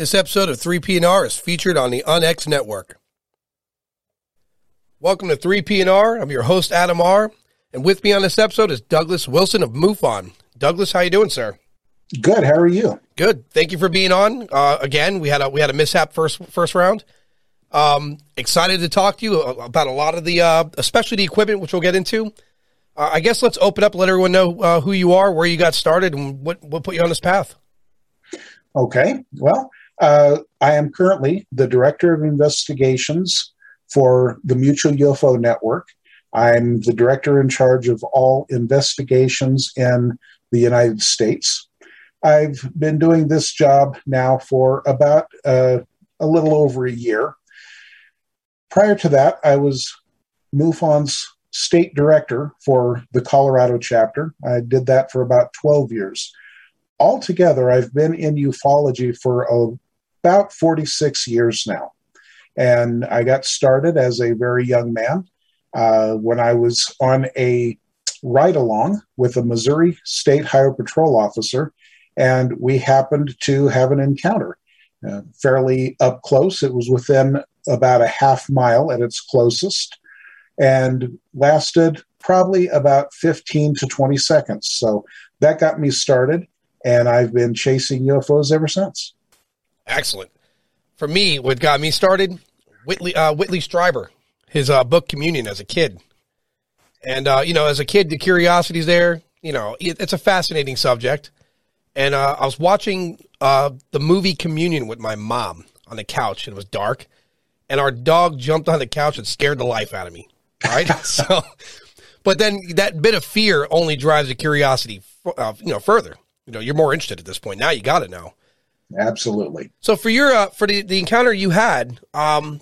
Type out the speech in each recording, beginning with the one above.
This episode of 3PNR is featured on the UnX network. Welcome to 3PNR. I'm your host Adam R. And with me on this episode is Douglas Wilson of MUFON. Douglas, how you doing, sir? Good. How are you? Good. Thank you for being on. Uh, again, we had a we had a mishap first first round. Um, excited to talk to you about a lot of the, uh, especially the equipment, which we'll get into. Uh, I guess let's open up, let everyone know uh, who you are, where you got started, and what what put you on this path. Okay. Well, uh, I am currently the Director of Investigations for the Mutual UFO Network. I'm the director in charge of all investigations in the United States. I've been doing this job now for about uh, a little over a year. Prior to that, I was MUFON's state director for the Colorado chapter. I did that for about 12 years. Altogether, I've been in ufology for a about 46 years now. And I got started as a very young man uh, when I was on a ride along with a Missouri State Highway Patrol officer, and we happened to have an encounter. Uh, fairly up close. It was within about a half mile at its closest and lasted probably about 15 to 20 seconds. So that got me started, and I've been chasing UFOs ever since. Excellent. For me, what got me started, Whitley uh, Whitley Strieber, his uh, book Communion as a kid, and uh, you know, as a kid, the curiosity's there. You know, it, it's a fascinating subject. And uh, I was watching uh, the movie Communion with my mom on the couch, and it was dark, and our dog jumped on the couch and scared the life out of me. Right, so, but then that bit of fear only drives the curiosity, uh, you know, further. You know, you're more interested at this point. Now you got to know. Absolutely. So for your uh, for the, the encounter you had, um,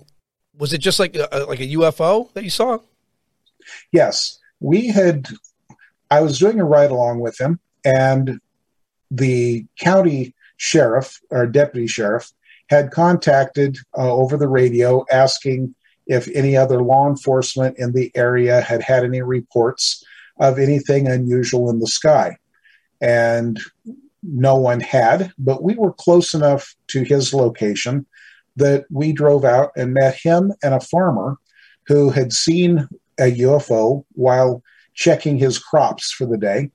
was it just like a, like a UFO that you saw? Yes, we had. I was doing a ride along with him, and the county sheriff or deputy sheriff had contacted uh, over the radio asking if any other law enforcement in the area had had any reports of anything unusual in the sky. And no one had, but we were close enough to his location that we drove out and met him and a farmer who had seen a UFO while checking his crops for the day.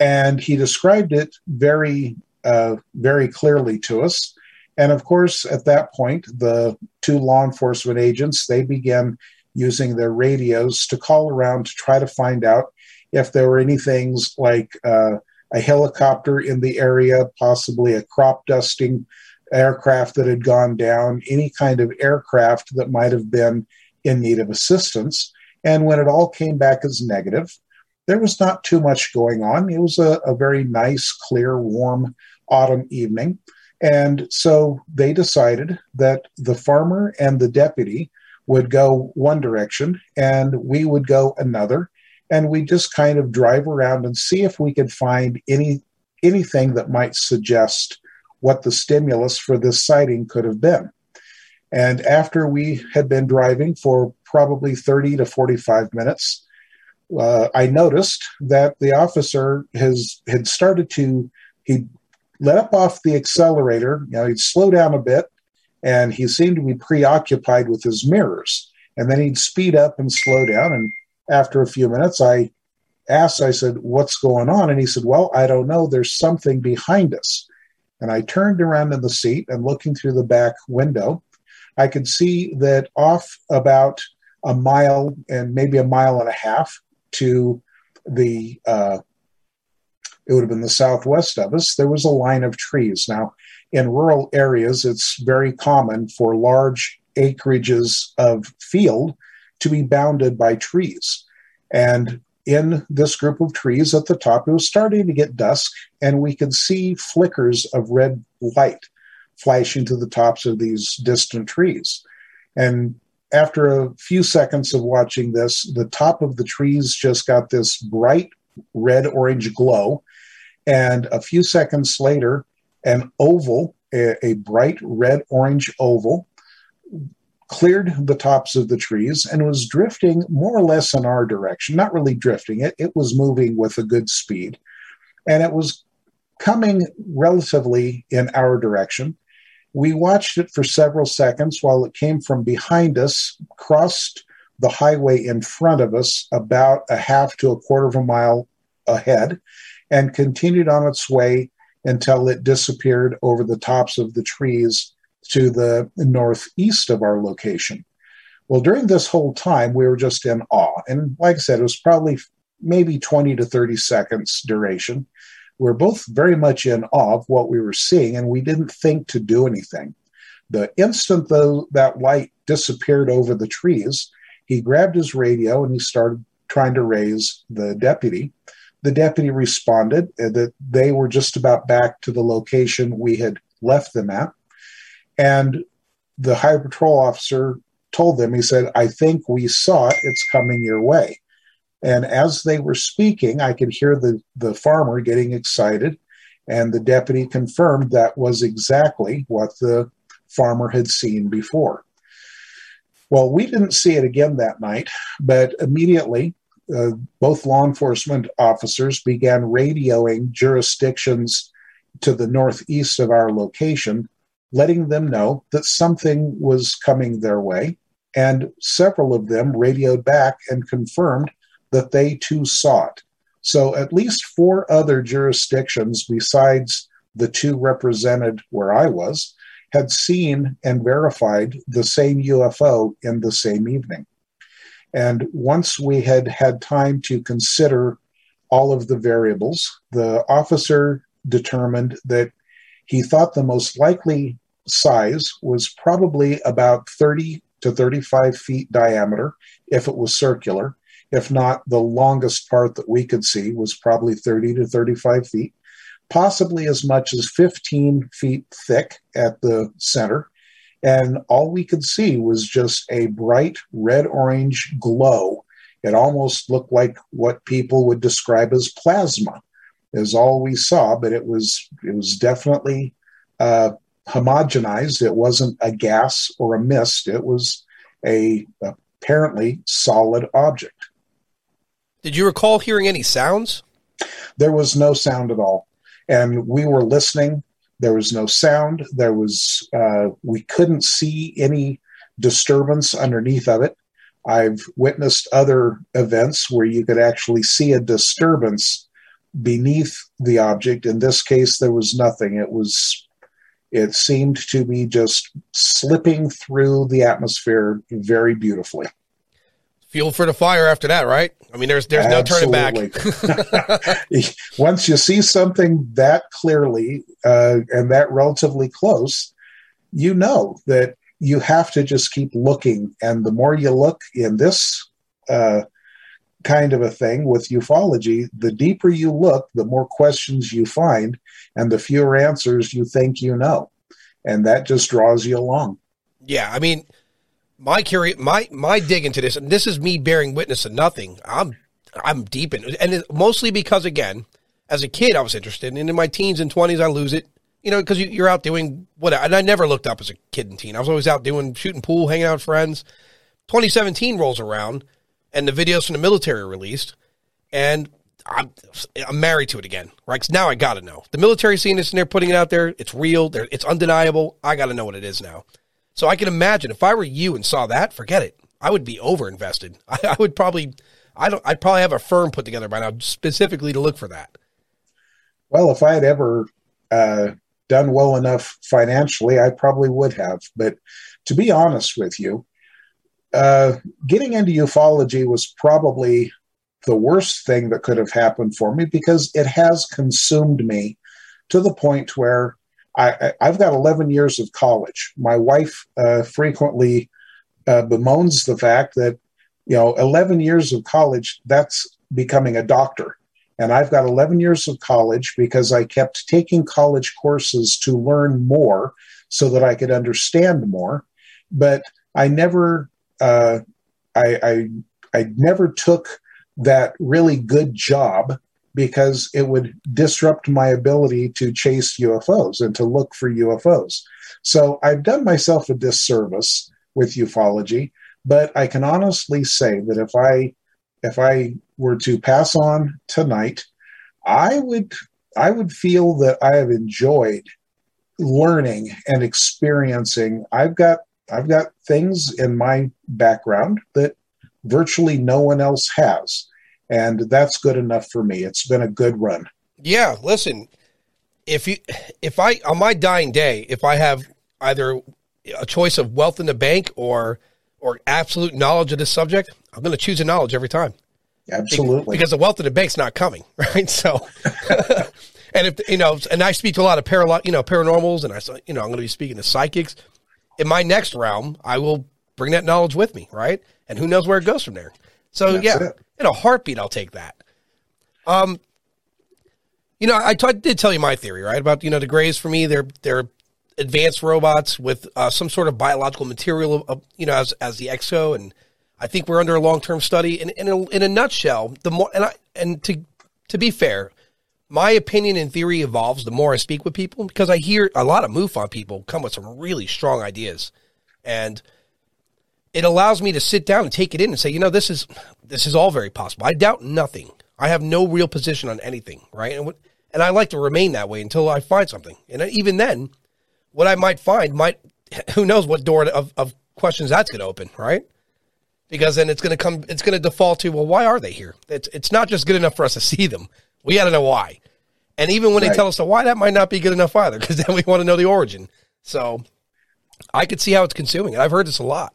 And he described it very, uh, very clearly to us. And of course, at that point, the two law enforcement agents they began using their radios to call around to try to find out if there were any things like uh, a helicopter in the area, possibly a crop dusting aircraft that had gone down, any kind of aircraft that might have been in need of assistance. And when it all came back as negative, there was not too much going on. It was a, a very nice, clear, warm autumn evening. And so they decided that the farmer and the deputy would go one direction and we would go another and we just kind of drive around and see if we could find any anything that might suggest what the stimulus for this sighting could have been. And after we had been driving for probably 30 to 45 minutes, uh, I noticed that the officer has had started to he let up off the accelerator. You know, he'd slow down a bit, and he seemed to be preoccupied with his mirrors. And then he'd speed up and slow down, and after a few minutes, I asked, I said, What's going on? And he said, Well, I don't know. There's something behind us. And I turned around in the seat and looking through the back window, I could see that off about a mile and maybe a mile and a half to the, uh, it would have been the southwest of us, there was a line of trees. Now, in rural areas, it's very common for large acreages of field to be bounded by trees. And in this group of trees at the top, it was starting to get dusk, and we could see flickers of red light flashing to the tops of these distant trees. And after a few seconds of watching this, the top of the trees just got this bright red orange glow. And a few seconds later, an oval, a, a bright red orange oval, cleared the tops of the trees and was drifting more or less in our direction. Not really drifting, it, it was moving with a good speed. And it was coming relatively in our direction. We watched it for several seconds while it came from behind us, crossed the highway in front of us about a half to a quarter of a mile ahead, and continued on its way until it disappeared over the tops of the trees to the northeast of our location. Well, during this whole time, we were just in awe. And like I said, it was probably maybe 20 to 30 seconds duration. We are both very much in awe of what we were seeing, and we didn't think to do anything. The instant though that light disappeared over the trees, he grabbed his radio and he started trying to raise the deputy. The deputy responded uh, that they were just about back to the location we had left them at. And the high patrol officer told them, he said, I think we saw it. It's coming your way. And as they were speaking, I could hear the, the farmer getting excited. And the deputy confirmed that was exactly what the farmer had seen before. Well, we didn't see it again that night, but immediately uh, both law enforcement officers began radioing jurisdictions to the northeast of our location, letting them know that something was coming their way. And several of them radioed back and confirmed that they too saw it. So at least four other jurisdictions besides the two represented where I was had seen and verified the same UFO in the same evening. And once we had had time to consider all of the variables, the officer determined that he thought the most likely size was probably about 30 to 35 feet diameter if it was circular, if not the longest part that we could see was probably 30 to 35 feet, possibly as much as 15 feet thick at the center. And all we could see was just a bright red orange glow. It almost looked like what people would describe as plasma, is all we saw, but it was it was definitely uh, homogenized. It wasn't a gas or a mist. It was a apparently solid object. Did you recall hearing any sounds? There was no sound at all. And we were listening. There was no sound. There was, uh, we couldn't see any disturbance underneath of it. I've witnessed other events where you could actually see a disturbance beneath the object. In this case, there was nothing. It was, it seemed to be just slipping through the atmosphere very beautifully fuel for the fire after that, right? I mean, there's there's Absolutely. no turning back. Once you see something that clearly uh, and that relatively close, you know that you have to just keep looking, and the more you look in this uh, kind of a thing with ufology, the deeper you look, the more questions you find, and the fewer answers you think you know, and that just draws you along. Yeah, I mean my curious, my my dig into this, and this is me bearing witness to nothing. I'm I'm deep in, and it, mostly because again, as a kid, I was interested, and in my teens and twenties, I lose it. You know, because you, are out doing what, and I never looked up as a kid and teen. I was always out doing shooting pool, hanging out with friends. 2017 rolls around, and the videos from the military released, and I'm I'm married to it again, right? Because now I got to know the military scene is in there, putting it out there. It's real. It's undeniable. I got to know what it is now. So I can imagine if I were you and saw that, forget it. I would be over invested. I, I, would probably, I don't, I'd probably have a firm put together by now specifically to look for that. Well, if I had ever uh, done well enough financially, I probably would have. But to be honest with you, uh, getting into ufology was probably the worst thing that could have happened for me because it has consumed me to the point where I, have got 11 years of college. My wife uh, frequently uh, bemoans the fact that, you know, 11 years of college, that's becoming a doctor. And I've got 11 years of college because I kept taking college courses to learn more so that I could understand more. But I never, uh, I, I, I never took that really good job because it would disrupt my ability to chase UFOs and to look for UFOs. So I've done myself a disservice with ufology, but I can honestly say that if I if I were to pass on tonight, I would I would feel that I have enjoyed learning and experiencing. I've got I've got things in my background that virtually no one else has. And that's good enough for me. It's been a good run. Yeah, listen, if you if I on my dying day, if I have either a choice of wealth in the bank or or absolute knowledge of this subject, I'm going to choose a knowledge every time. Absolutely. Because the wealth in the bank's not coming, right? So and if you know, and I speak to a lot of paralo- you know, paranormals and I you know, I'm going to be speaking to psychics. In my next realm, I will bring that knowledge with me, right? And who knows where it goes from there. So That's yeah, it. in a heartbeat, I'll take that. Um, you know, I, t- I did tell you my theory, right? About you know the Greys for me, they're they're advanced robots with uh, some sort of biological material, you know, as as the exo, and I think we're under a long term study. And in, in, a, in a nutshell, the more and I and to to be fair, my opinion and theory evolves the more I speak with people because I hear a lot of MUFON people come with some really strong ideas, and it allows me to sit down and take it in and say, you know, this is this is all very possible. I doubt nothing. I have no real position on anything, right? And and I like to remain that way until I find something. And even then, what I might find might who knows what door of, of questions that's going to open, right? Because then it's going to come, it's going to default to, well, why are they here? It's it's not just good enough for us to see them. We got to know why. And even when right. they tell us the why, that might not be good enough either, because then we want to know the origin. So I could see how it's consuming, and I've heard this a lot.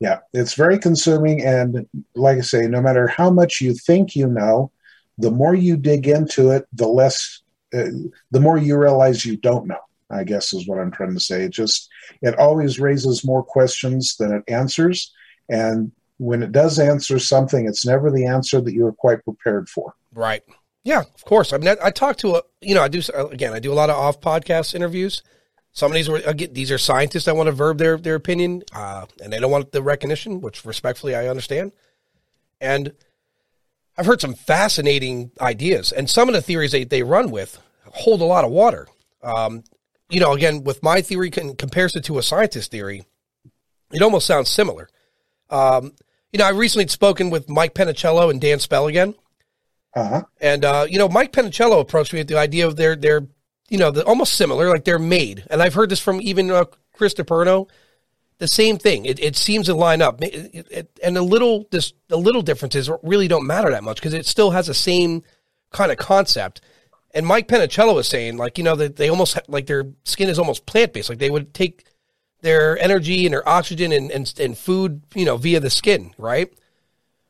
Yeah, it's very consuming. And like I say, no matter how much you think you know, the more you dig into it, the less, uh, the more you realize you don't know. I guess is what I'm trying to say. It just, it always raises more questions than it answers. And when it does answer something, it's never the answer that you were quite prepared for. Right. Yeah, of course. I mean, I, I talk to a, you know, I do again. I do a lot of off podcast interviews, some of these were again, these are scientists that want to verb their their opinion, uh, and they don't want the recognition, which respectfully I understand. And I've heard some fascinating ideas, and some of the theories they, they run with hold a lot of water. Um, you know, again, with my theory in comparison to a scientist theory, it almost sounds similar. Um, you know, I recently spoken with Mike Penicello and Dan Spell again. Uh-huh. And uh, you know, Mike Penicello approached me with the idea of their their you know, the, almost similar, like they're made. And I've heard this from even uh, Chris DiPerno. The same thing. It, it seems to line up, it, it, and the little this the little differences really don't matter that much because it still has the same kind of concept. And Mike Penicello was saying, like you know, that they almost like their skin is almost plant based. Like they would take their energy and their oxygen and, and and food, you know, via the skin, right?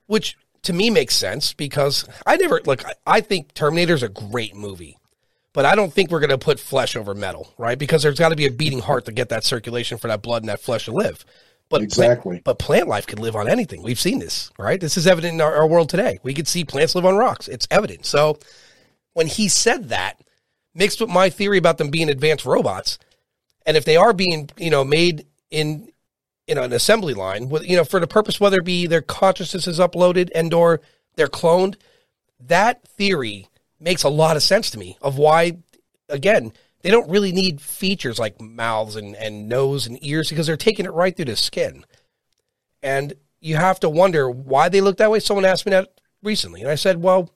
Which to me makes sense because I never look. I think Terminator is a great movie but I don't think we're going to put flesh over metal, right? Because there's got to be a beating heart to get that circulation for that blood and that flesh to live. But exactly. Plant, but plant life can live on anything. We've seen this, right? This is evident in our, our world today. We could see plants live on rocks. It's evident. So when he said that, mixed with my theory about them being advanced robots, and if they are being, you know, made in you know an assembly line, with you know, for the purpose whether it be their consciousness is uploaded and or they're cloned, that theory makes a lot of sense to me of why, again, they don't really need features like mouths and, and nose and ears because they're taking it right through the skin. And you have to wonder why they look that way. Someone asked me that recently, and I said, well,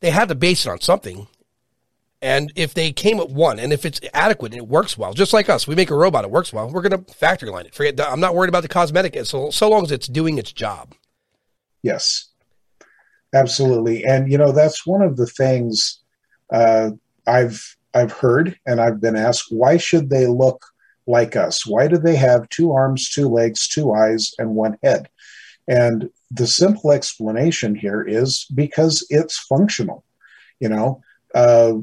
they had to base it on something. And if they came at one, and if it's adequate and it works well, just like us, we make a robot, it works well, we're going to factory line it. Forget, I'm not worried about the cosmetic, so, so long as it's doing its job. Yes. Absolutely, and you know that's one of the things uh, I've I've heard and I've been asked why should they look like us? Why do they have two arms, two legs, two eyes, and one head? And the simple explanation here is because it's functional. You know, uh,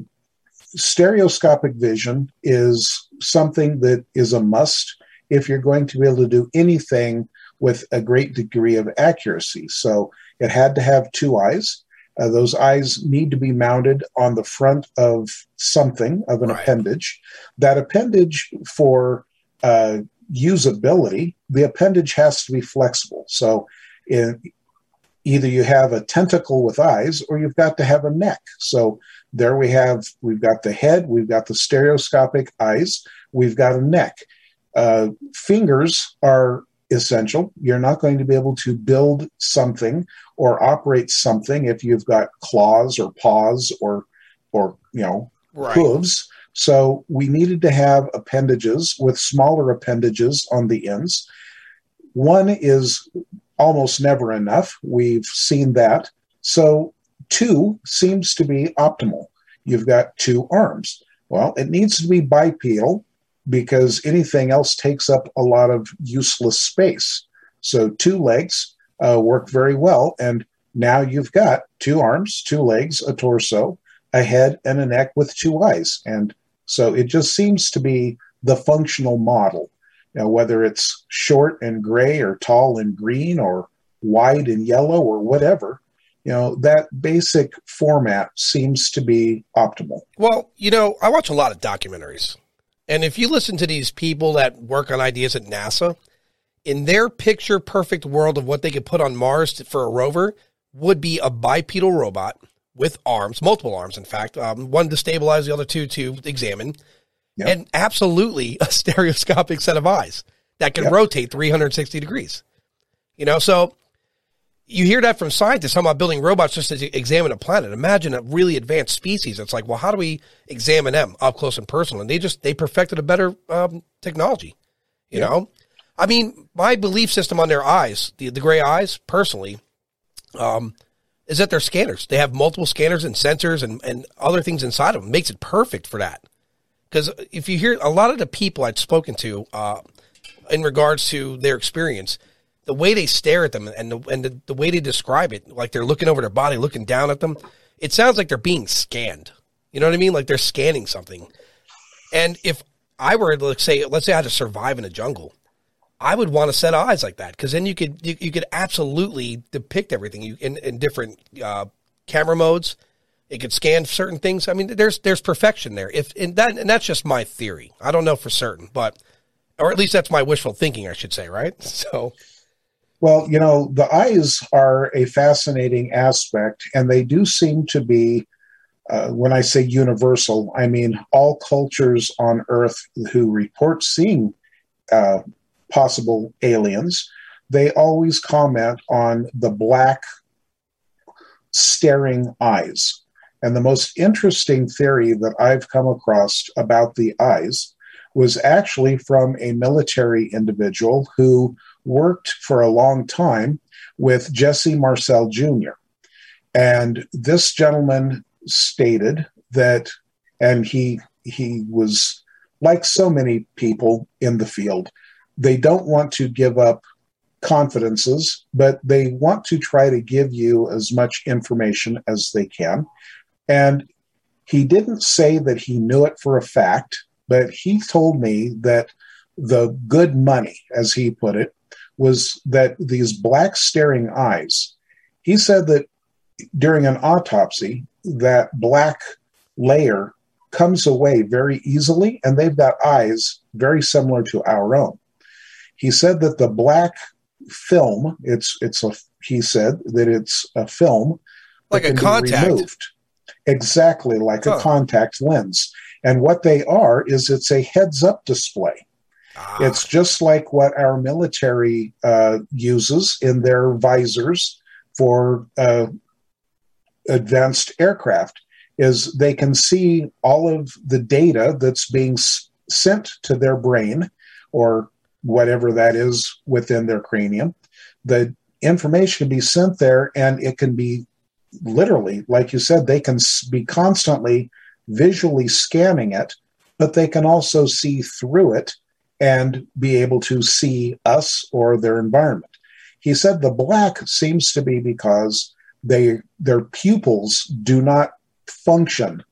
stereoscopic vision is something that is a must if you're going to be able to do anything with a great degree of accuracy. So it had to have two eyes. Uh, those eyes need to be mounted on the front of something, of an right. appendage. That appendage, for uh, usability, the appendage has to be flexible. So in, either you have a tentacle with eyes or you've got to have a neck. So there we have, we've got the head, we've got the stereoscopic eyes, we've got a neck. Uh, fingers are essential. You're not going to be able to build something or operate something if you've got claws or paws or or you know right. hooves. So we needed to have appendages with smaller appendages on the ends. One is almost never enough. We've seen that. So two seems to be optimal. You've got two arms. Well, it needs to be bipedal because anything else takes up a lot of useless space. So two legs uh, work very well. And now you've got two arms, two legs, a torso, a head, and a neck with two eyes. And so it just seems to be the functional model. Now, whether it's short and gray or tall and green or wide and yellow or whatever, you know, that basic format seems to be optimal. Well, you know, I watch a lot of documentaries. And if you listen to these people that work on ideas at NASA, in their picture perfect world of what they could put on Mars for a rover would be a bipedal robot with arms, multiple arms, in fact, um, one to stabilize, the other two to examine, yep. and absolutely a stereoscopic set of eyes that can yep. rotate 360 degrees. You know, so you hear that from scientists talking about building robots just to examine a planet. Imagine a really advanced species. It's like, well, how do we examine them up close and personal? And they just they perfected a better um, technology. You yeah. know, I mean, my belief system on their eyes, the the gray eyes, personally, um, is that they're scanners. They have multiple scanners and sensors and and other things inside of them. It makes it perfect for that. Because if you hear a lot of the people I've spoken to uh, in regards to their experience the way they stare at them and the, and the, the way they describe it, like they're looking over their body, looking down at them, it sounds like they're being scanned. You know what I mean? Like they're scanning something. And if I were to say, let's say I had to survive in a jungle, I would want to set eyes like that because then you could you, you, could absolutely depict everything you in, in different uh, camera modes. It could scan certain things. I mean, there's there's perfection there. If and that and that's just my theory. I don't know for certain, but or at least that's my wishful thinking, I should say, right? So well, you know, the eyes are a fascinating aspect, and they do seem to be, uh, when I say universal, I mean all cultures on Earth who report seeing uh, possible aliens, they always comment on the black staring eyes. And the most interesting theory that I've come across about the eyes was actually from a military individual who worked for a long time with Jesse Marcel Jr. And this gentleman stated that, and he he was like so many people in the field, they don't want to give up confidences, but they want to try to give you as much information as they can. And he didn't say that he knew it for a fact, but he told me that the good money, as he put it, was that these black staring eyes, he said that during an autopsy, that black layer comes away very easily, and they've got eyes very similar to our own. He said that the black film, it's it's a he said that it's a film like a contact. Exactly like huh. a contact lens. And what they are is it's a heads up display. Ah. It's just like what our military uh, uses in their visors for uh, advanced aircraft is they can see all of the data that's being s- sent to their brain or whatever that is within their cranium the information can be sent there and it can be literally like you said they can be constantly visually scanning it but they can also see through it and be able to see us or their environment. He said the black seems to be because they their pupils do not function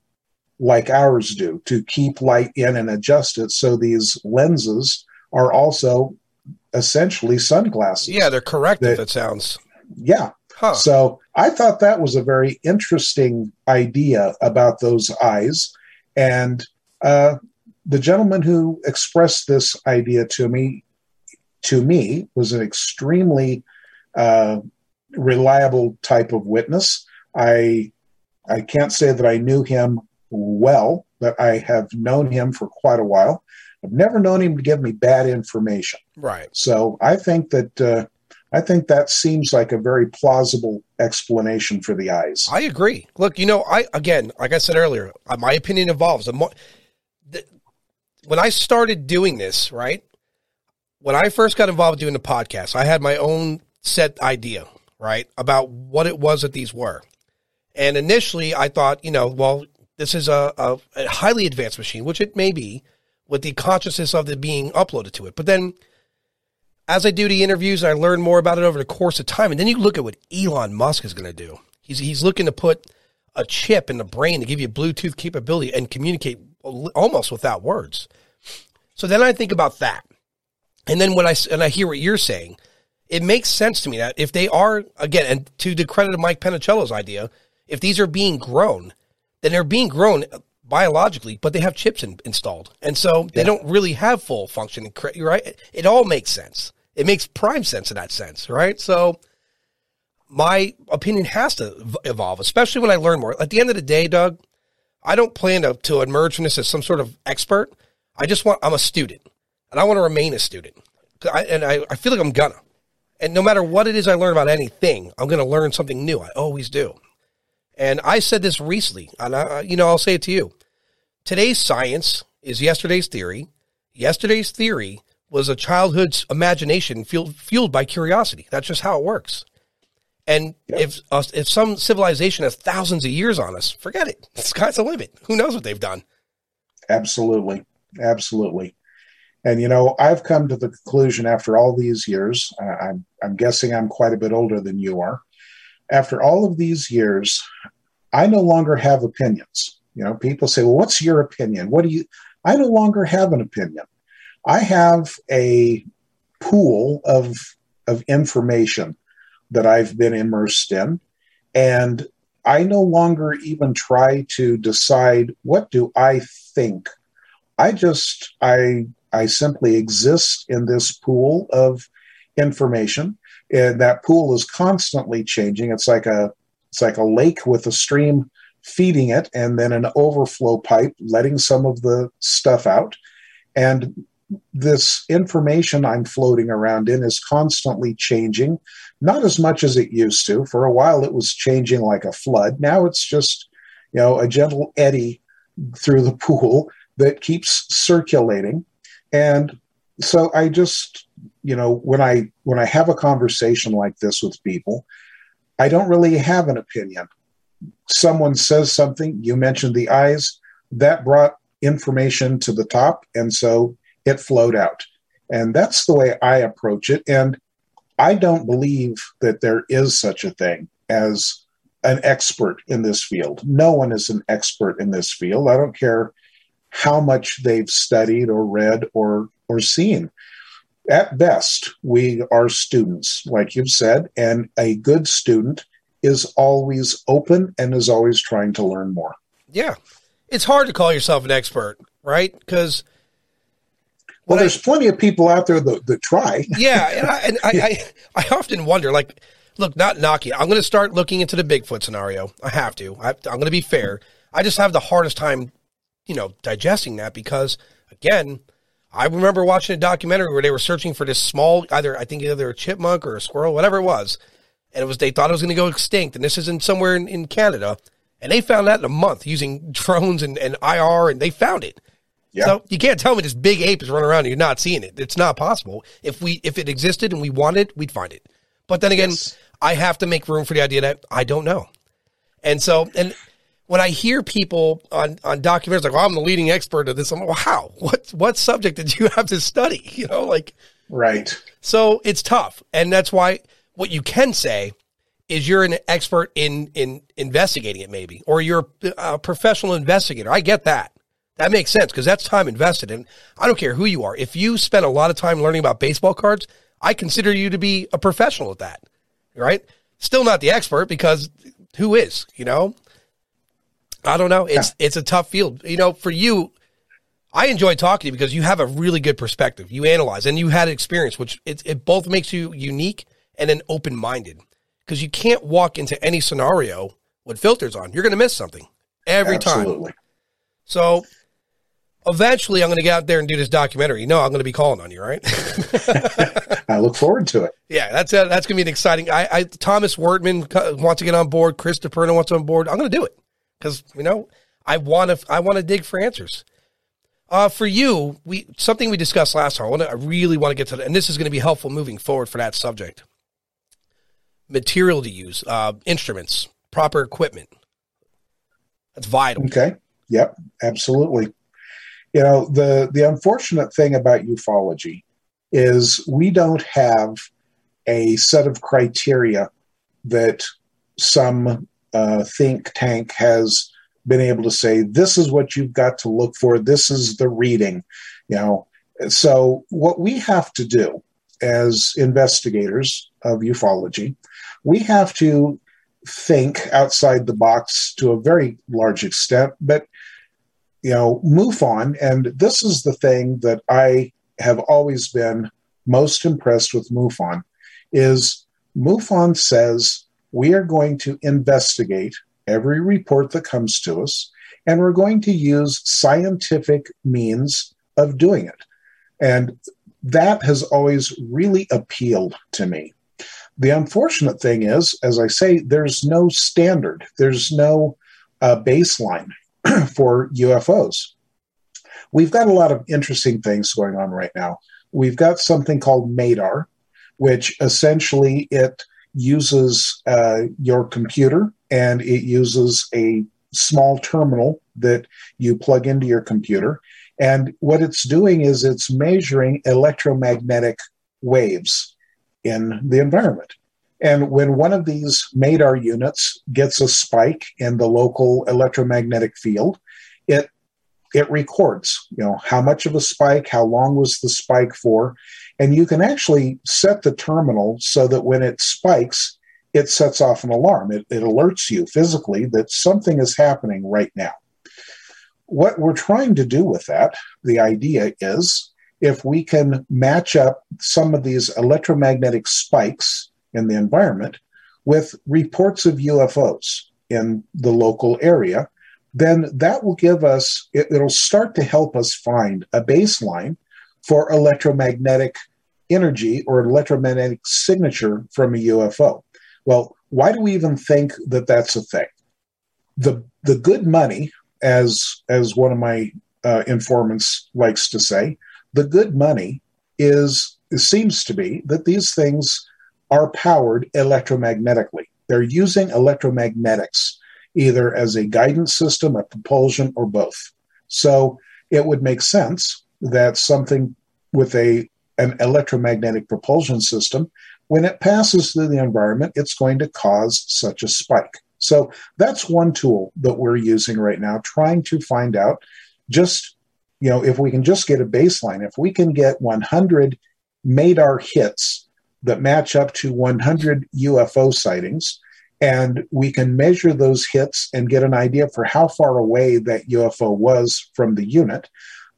like ours do to keep light in and adjust it. So these lenses are also essentially sunglasses. Yeah, they're corrective, that, it sounds. Yeah. Huh. So I thought that was a very interesting idea about those eyes. And uh, the gentleman who expressed this idea to me to me was an extremely uh, reliable type of witness. I I can't say that I knew him well, but I have known him for quite a while. I've never known him to give me bad information. Right. So I think that uh, I think that seems like a very plausible explanation for the eyes. I agree. Look, you know, I again, like I said earlier, uh, my opinion evolves. The more when I started doing this, right? When I first got involved doing the podcast, I had my own set idea, right, about what it was that these were. And initially, I thought, you know, well, this is a, a, a highly advanced machine, which it may be, with the consciousness of it being uploaded to it. But then, as I do the interviews, I learn more about it over the course of time. And then you look at what Elon Musk is going to do. He's he's looking to put a chip in the brain to give you Bluetooth capability and communicate almost without words. So then I think about that. And then when I and I hear what you're saying, it makes sense to me that if they are again, and to the credit of Mike Penicello's idea, if these are being grown, then they're being grown biologically, but they have chips in, installed, and so they yeah. don't really have full function. Right? It all makes sense. It makes prime sense in that sense, right? So my opinion has to evolve, especially when I learn more. At the end of the day, Doug, I don't plan to, to emerge from this as some sort of expert. I just want, I'm a student and I want to remain a student. I, and I, I feel like I'm gonna. And no matter what it is I learn about anything, I'm to learn something new. I always do. And I said this recently, and I, you know, I'll say it to you. Today's science is yesterday's theory. Yesterday's theory was a childhood's imagination fueled, fueled by curiosity. That's just how it works. And yep. if uh, if some civilization has thousands of years on us, forget it. The sky's the limit. Who knows what they've done? Absolutely, absolutely. And you know, I've come to the conclusion after all these years. Uh, I'm I'm guessing I'm quite a bit older than you are. After all of these years, I no longer have opinions. You know, people say, "Well, what's your opinion? What do you?" I no longer have an opinion. I have a pool of of information that I've been immersed in. And I no longer even try to decide what do I think. I just I I simply exist in this pool of information. And that pool is constantly changing. It's like a it's like a lake with a stream feeding it and then an overflow pipe letting some of the stuff out. And this information I'm floating around in is constantly changing, not as much as it used to. For a while, it was changing like a flood. Now it's just, you know, a gentle eddy through the pool that keeps circulating. And so I just, you know, when I when I have a conversation like this with people, I don't really have an opinion. Someone says something, you mentioned the eyes, that brought information to the top, and so it flowed out. And that's the way I approach it. And I don't believe that there is such a thing as an expert in this field. No one is an expert in this field. I don't care how much they've studied or read or or seen. At best, we are students, like you've said, and a good student is always open and is always trying to learn more. Yeah. It's hard to call yourself an expert, right? Because well, there's I, plenty of people out there that, that try. Yeah, and, I, and I, I, I, often wonder, like, look, not knocking. I'm going to start looking into the Bigfoot scenario. I have to. I, I'm going to be fair. I just have the hardest time, you know, digesting that because, again, I remember watching a documentary where they were searching for this small, either I think either a chipmunk or a squirrel, whatever it was, and it was they thought it was going to go extinct, and this is in somewhere in, in Canada, and they found that in a month using drones and, and IR, and they found it. Yeah. So you can't tell me this big ape is running around and you're not seeing it. It's not possible. If we if it existed and we wanted, it, we'd find it. But then again, yes. I have to make room for the idea that I don't know. And so and when I hear people on on documentaries like, "Well, I'm the leading expert of this," I'm like, "Well, how? What what subject did you have to study?" You know, like right. So it's tough, and that's why what you can say is you're an expert in in investigating it, maybe, or you're a professional investigator. I get that. That makes sense because that's time invested. And I don't care who you are. If you spend a lot of time learning about baseball cards, I consider you to be a professional at that. Right? Still not the expert because who is, you know? I don't know. It's yeah. it's a tough field. You know, for you, I enjoy talking to you because you have a really good perspective. You analyze and you had experience, which it, it both makes you unique and then open minded. Because you can't walk into any scenario with filters on. You're going to miss something every Absolutely. time. So eventually I'm going to get out there and do this documentary. You know, I'm going to be calling on you, right? I look forward to it. Yeah, that's uh, that's going to be an exciting. I, I Thomas Wortman wants to get on board. Chris DiPerno wants on board. I'm going to do it because you know I want to I want to dig for answers. Uh, for you, we something we discussed last time. I, wanna, I really want to get to that, and this is going to be helpful moving forward for that subject. Material to use, uh, instruments, proper equipment. That's vital. Okay. Yep. Absolutely. You know the the unfortunate thing about ufology is we don't have a set of criteria that some uh, think tank has been able to say this is what you've got to look for. This is the reading you know. So what we have to do as investigators of ufology we have to think outside the box to a very large extent but you know MUFON and this is the thing that i have always been most impressed with MUFON is MUFON says we are going to investigate every report that comes to us, and we're going to use scientific means of doing it. And that has always really appealed to me. The unfortunate thing is, as I say, there's no standard, there's no uh, baseline for UFOs. We've got a lot of interesting things going on right now. We've got something called MADAR, which essentially it uses uh, your computer and it uses a small terminal that you plug into your computer. And what it's doing is it's measuring electromagnetic waves in the environment. And when one of these MADAR units gets a spike in the local electromagnetic field, it it records, you know, how much of a spike, how long was the spike for, and you can actually set the terminal so that when it spikes, it sets off an alarm. It, it alerts you physically that something is happening right now. What we're trying to do with that, the idea is if we can match up some of these electromagnetic spikes in the environment with reports of UFOs in the local area, then that will give us, it, it'll start to help us find a baseline for electromagnetic energy or electromagnetic signature from a UFO. Well, why do we even think that that's a thing? The the good money, as as one of my uh, informants likes to say, the good money is seems to be that these things are powered electromagnetically. They're using electromagnetics either as a guidance system, a propulsion, or both. So it would make sense that something with a an electromagnetic propulsion system, when it passes through the environment, it's going to cause such a spike. So that's one tool that we're using right now, trying to find out just, you know, if we can just get a baseline, if we can get 100 MADAR hits that match up to 100 UFO sightings, and we can measure those hits and get an idea for how far away that UFO was from the unit,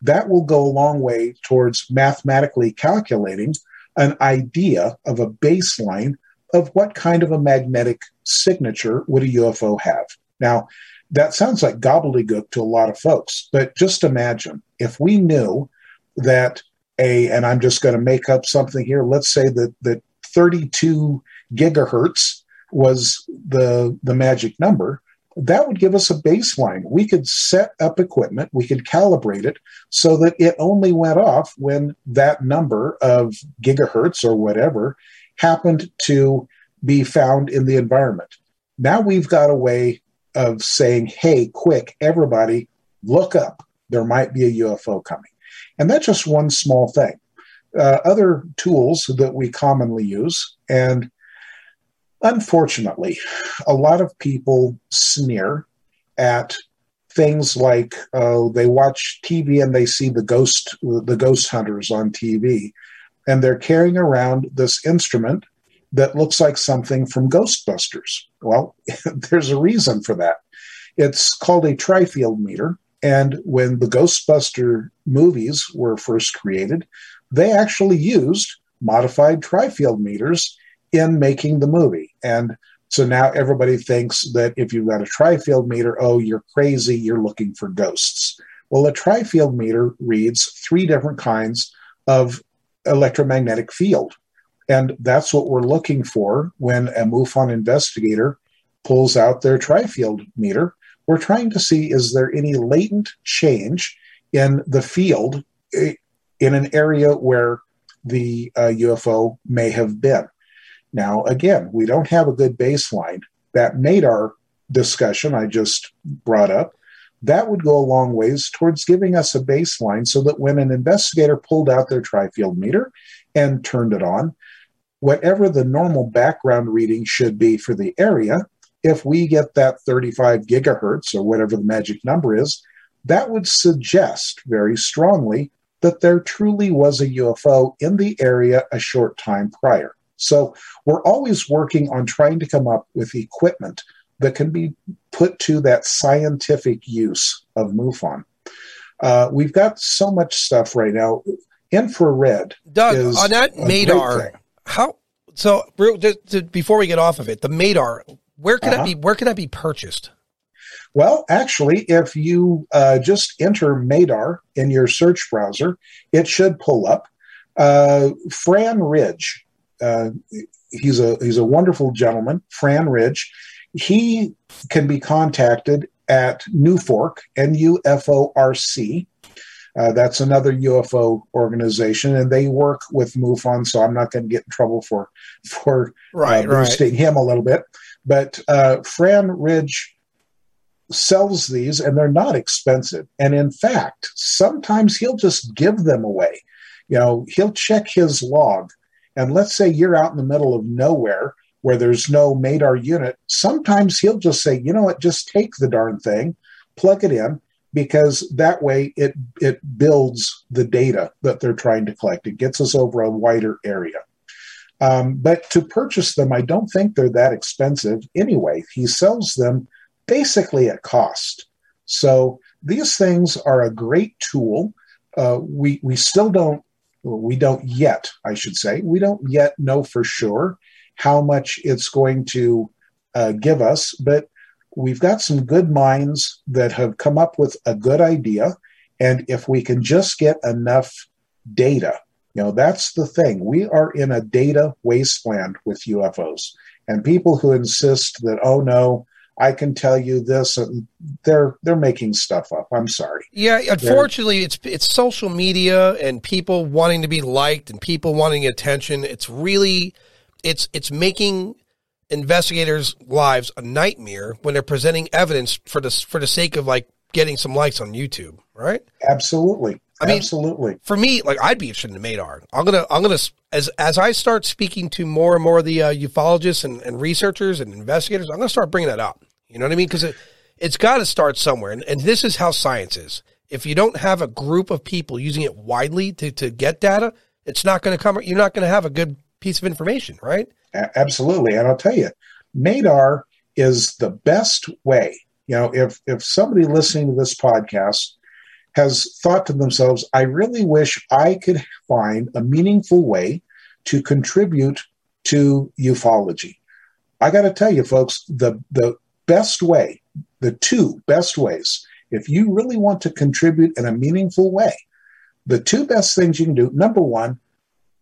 that will go a long way towards mathematically calculating an idea of a baseline of what kind of a magnetic signature would a UFO have. Now, that sounds like gobbledygook to a lot of folks, but just imagine if we knew that a, and I'm just going to make up something here, let's say that, that 32 gigahertz was the, the magic number, that would give us a baseline. We could set up equipment, we could calibrate it so that it only went off when that number of gigahertz or whatever happened to be found in the environment. Now we've got a way of saying, hey, quick, everybody, look up. There might be a UFO coming. And that's just one small thing. Uh, other tools that we commonly use, and Unfortunately, a lot of people sneer at things like uh, they watch TV and they see the ghost the ghost hunters on TV, and they're carrying around this instrument that looks like something from Ghostbusters. Well, there's a reason for that. It's called a trifield meter, and when the Ghostbuster movies were first created, they actually used modified trifield meters in making the movie. And so now everybody thinks that if you've got a trifield meter, oh, you're crazy, you're looking for ghosts. Well, a trifield meter reads three different kinds of electromagnetic field. And that's what we're looking for when a MUFON investigator pulls out their trifield meter. We're trying to see is there any latent change in the field in an area where the uh, UFO may have been. Now, again, we don't have a good baseline. That MADAR discussion I just brought up, that would go a long ways towards giving us a baseline so that when an investigator pulled out their tri-field meter and turned it on, whatever the normal background reading should be for the area, if we get that 35 gigahertz or whatever the magic number is, that would suggest very strongly that there truly was a UFO in the area a short time prior. So we're always working on trying to come up with equipment that can be put to that scientific use of MUFON. Uh, we've got so much stuff right now. Infrared. Doug, on that MADAR, how so? Before we get off of it, the MADAR, where could uh-huh. that be? Where could that be purchased? Well, actually, if you uh, just enter Madar in your search browser, it should pull up. Uh, Fran Ridge, uh, he's a he's a wonderful gentleman. Fran Ridge, he can be contacted at NUFORC, N U F O R C. Uh, that's another UFO organization, and they work with MUFON. So I'm not going to get in trouble for for right, uh, boosting right. him a little bit. But uh, Fran Ridge sells these and they're not expensive. And in fact, sometimes he'll just give them away. You know, he'll check his log. And let's say you're out in the middle of nowhere where there's no MADAR unit. Sometimes he'll just say, you know what, just take the darn thing, plug it in, because that way it, it builds the data that they're trying to collect. It gets us over a wider area. Um, but to purchase them, I don't think they're that expensive anyway. He sells them basically at cost. So these things are a great tool. Uh, we we still don't we don't yet I should say we don't yet know for sure how much it's going to uh, give us, but we've got some good minds that have come up with a good idea, and if we can just get enough data, you know that's the thing. We are in a data wasteland with UFOs, and people who insist that oh no I can tell you this. And they're they're making stuff up. I'm sorry. Yeah, unfortunately, they're, it's it's social media and people wanting to be liked and people wanting attention. It's really it's it's making investigators' lives a nightmare when they're presenting evidence for the for the sake of like getting some likes on YouTube, right? Absolutely. I mean, absolutely. For me, like I'd be interested in Madar. I'm gonna, I'm gonna, as as I start speaking to more and more of the uh, ufologists and, and researchers and investigators, I'm gonna start bringing that up. You know what I mean? Because it, it's got to start somewhere, and, and this is how science is. If you don't have a group of people using it widely to to get data, it's not going to come. You're not going to have a good piece of information, right? Absolutely, and I'll tell you, Madar is the best way. You know, if if somebody listening to this podcast has thought to themselves, I really wish I could find a meaningful way to contribute to ufology. I got to tell you, folks, the, the best way, the two best ways, if you really want to contribute in a meaningful way, the two best things you can do number one,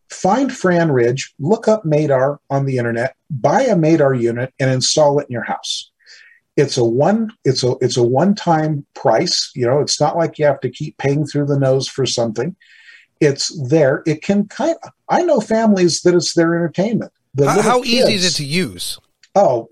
find Fran Ridge, look up Madar on the internet, buy a Madar unit, and install it in your house it's a one it's a it's a one time price you know it's not like you have to keep paying through the nose for something. It's there it can kind of i know families that it's their entertainment. The how, how kids, easy is it to use? Oh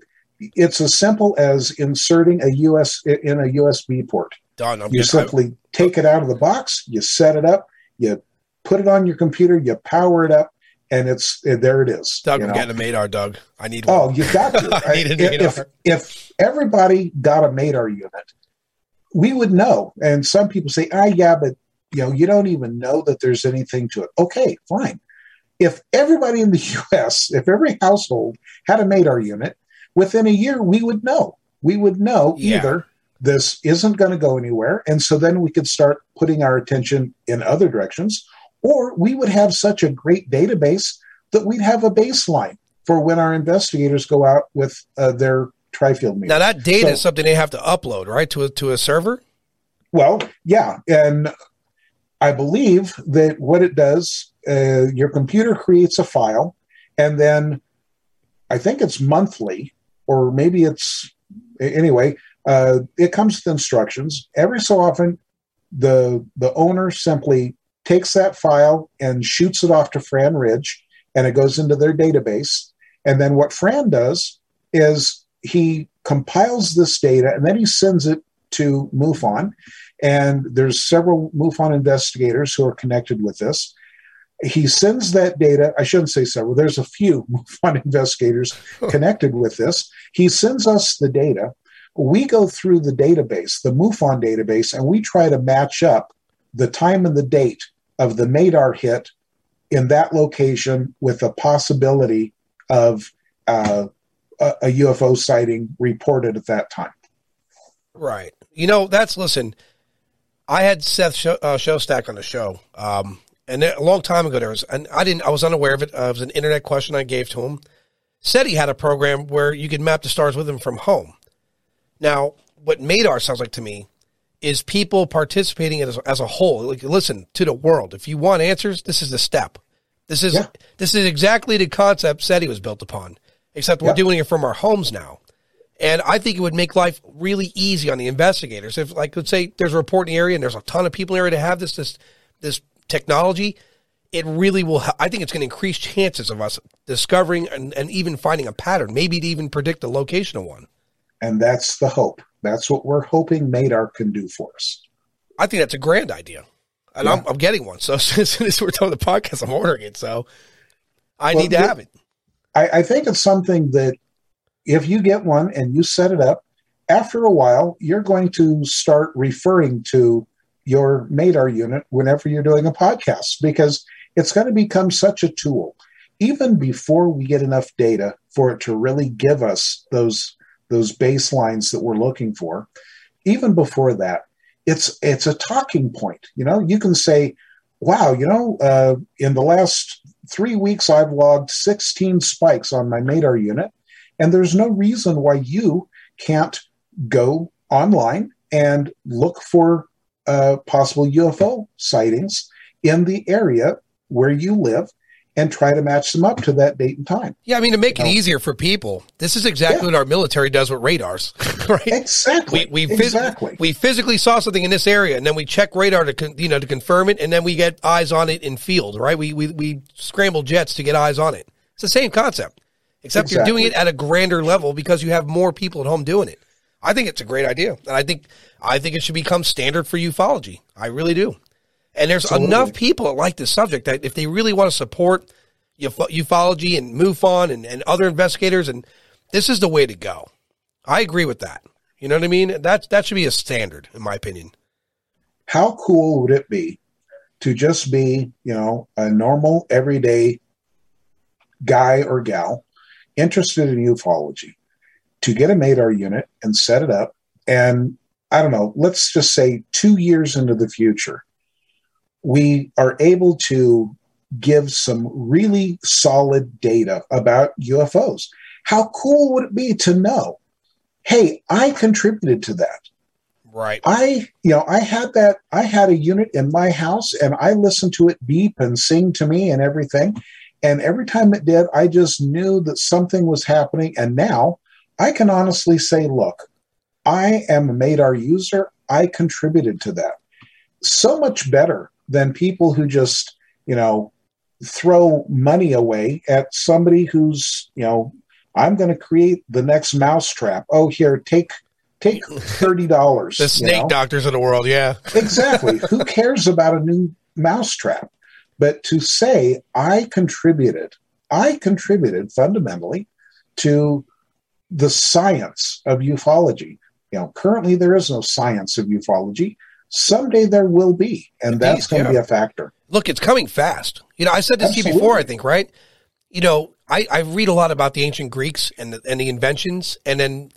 it's as simple as inserting a us in a usb port. Done. I'm you simply take it out of the box you set it up you put it on your computer you power it up and it's there. It is. Doug, I'm getting a Madar, Doug. I need. One. Oh, you've got to. I need a if, if everybody got a Madar unit, we would know. And some people say, "Ah, yeah, but you know, you don't even know that there's anything to it." Okay, fine. If everybody in the U.S., if every household had a Madar unit, within a year we would know. We would know yeah. either this isn't going to go anywhere, and so then we could start putting our attention in other directions, or we would have such a great database that we'd have a baseline for when our investigators go out with uh, their tri-field meters. Now that data so, is something they have to upload, right, to a, to a server. Well, yeah, and I believe that what it does, uh, your computer creates a file, and then I think it's monthly, or maybe it's anyway. Uh, it comes with instructions. Every so often, the the owner simply takes that file and shoots it off to Fran Ridge, and it goes into their database. And then what Fran does is he compiles this data and then he sends it to MUFON. And there's several MUFON investigators who are connected with this. He sends that data, I shouldn't say several, there's a few MUFON investigators connected with this. He sends us the data. We go through the database, the MUFON database, and we try to match up the time and the date of the Madar hit in that location with a possibility of uh, a, a, UFO sighting reported at that time. Right. You know, that's listen. I had Seth show, uh, Shostak on the show, um, and a long time ago there was, and I didn't, I was unaware of it. Uh, it was an internet question I gave to him. Said he had a program where you could map the stars with him from home. Now, what Madar sounds like to me is people participating as, as a whole. Like, listen to the world. If you want answers, this is the step. This is yeah. this is exactly the concept SETI was built upon, except we're yeah. doing it from our homes now. And I think it would make life really easy on the investigators. If, like, let's say there's a report in the area and there's a ton of people in the area to have this this this technology, it really will. I think it's going to increase chances of us discovering and, and even finding a pattern, maybe to even predict the location of one. And that's the hope. That's what we're hoping Madar can do for us. I think that's a grand idea and yeah. I'm, I'm, getting one. So as soon as we're done the podcast, I'm ordering it. So I well, need to have it. I, I, think it's something that if you get one and you set it up, after a while, you're going to start referring to your Madar unit whenever you're doing a podcast because it's going to become such a tool. Even before we get enough data for it to really give us those those baselines that we're looking for, even before that, it's it's a talking point. You know, you can say, "Wow, you know, uh, in the last three weeks, I've logged 16 spikes on my Madar unit, and there's no reason why you can't go online and look for uh, possible UFO sightings in the area where you live and try to match them up to that date and time. Yeah, I mean to make you it know? easier for people. This is exactly yeah. what our military does with radars, right? Exactly. We we, phys- exactly. we physically saw something in this area, and then we check radar to con- you know to confirm it, and then we get eyes on it in field, right? We we we scramble jets to get eyes on it. It's the same concept, except exactly. you're doing it at a grander level because you have more people at home doing it. I think it's a great idea, and I think I think it should become standard for ufology. I really do. And there's Absolutely. enough people that like this subject that if they really want to support ufology and MUFON and, and other investigators, and this is the way to go. I agree with that. You know what I mean? That that should be a standard, in my opinion. How cool would it be to just be, you know, a normal, everyday guy or gal interested in ufology to get a Madar unit and set it up, and I don't know, let's just say two years into the future, we are able to give some really solid data about UFOs. How cool would it be to know, hey, I contributed to that? Right. I, you know, I had that, I had a unit in my house and I listened to it beep and sing to me and everything. And every time it did, I just knew that something was happening. And now I can honestly say, look, I am a Madar user. I contributed to that. So much better than people who just, you know, throw money away at somebody who's, you know, I'm going to create the next mousetrap. Oh, here, take take thirty dollars. the snake you know? doctors of the world, yeah, exactly. Who cares about a new mousetrap? But to say I contributed, I contributed fundamentally to the science of ufology. You know, currently there is no science of ufology. Someday there will be, and Indeed, that's going to yeah. be a factor. Look, it's coming fast. You know, I said this Absolutely. to you before, I think, right? You know, I, I read a lot about the ancient Greeks and the, and the inventions, and then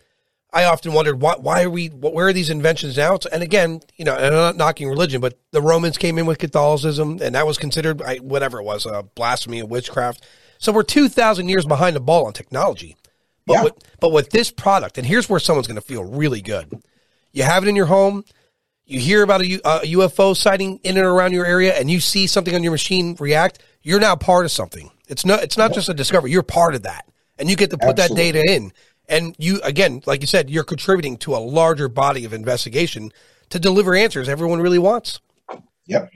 I often wondered why why are we where are these inventions now? And again, you know, and I'm not knocking religion, but the Romans came in with Catholicism, and that was considered whatever it was, a blasphemy, a witchcraft. So we're two thousand years behind the ball on technology. But yeah. with, but with this product, and here's where someone's going to feel really good. You have it in your home you hear about a, a, UFO sighting in and around your area, and you see something on your machine react, you're now part of something. It's not. It's not just a discovery. You're part of that, and you get to put Absolutely. that data in. And you, again, like you said, you're contributing to a larger body of investigation to deliver answers everyone really wants. Yep.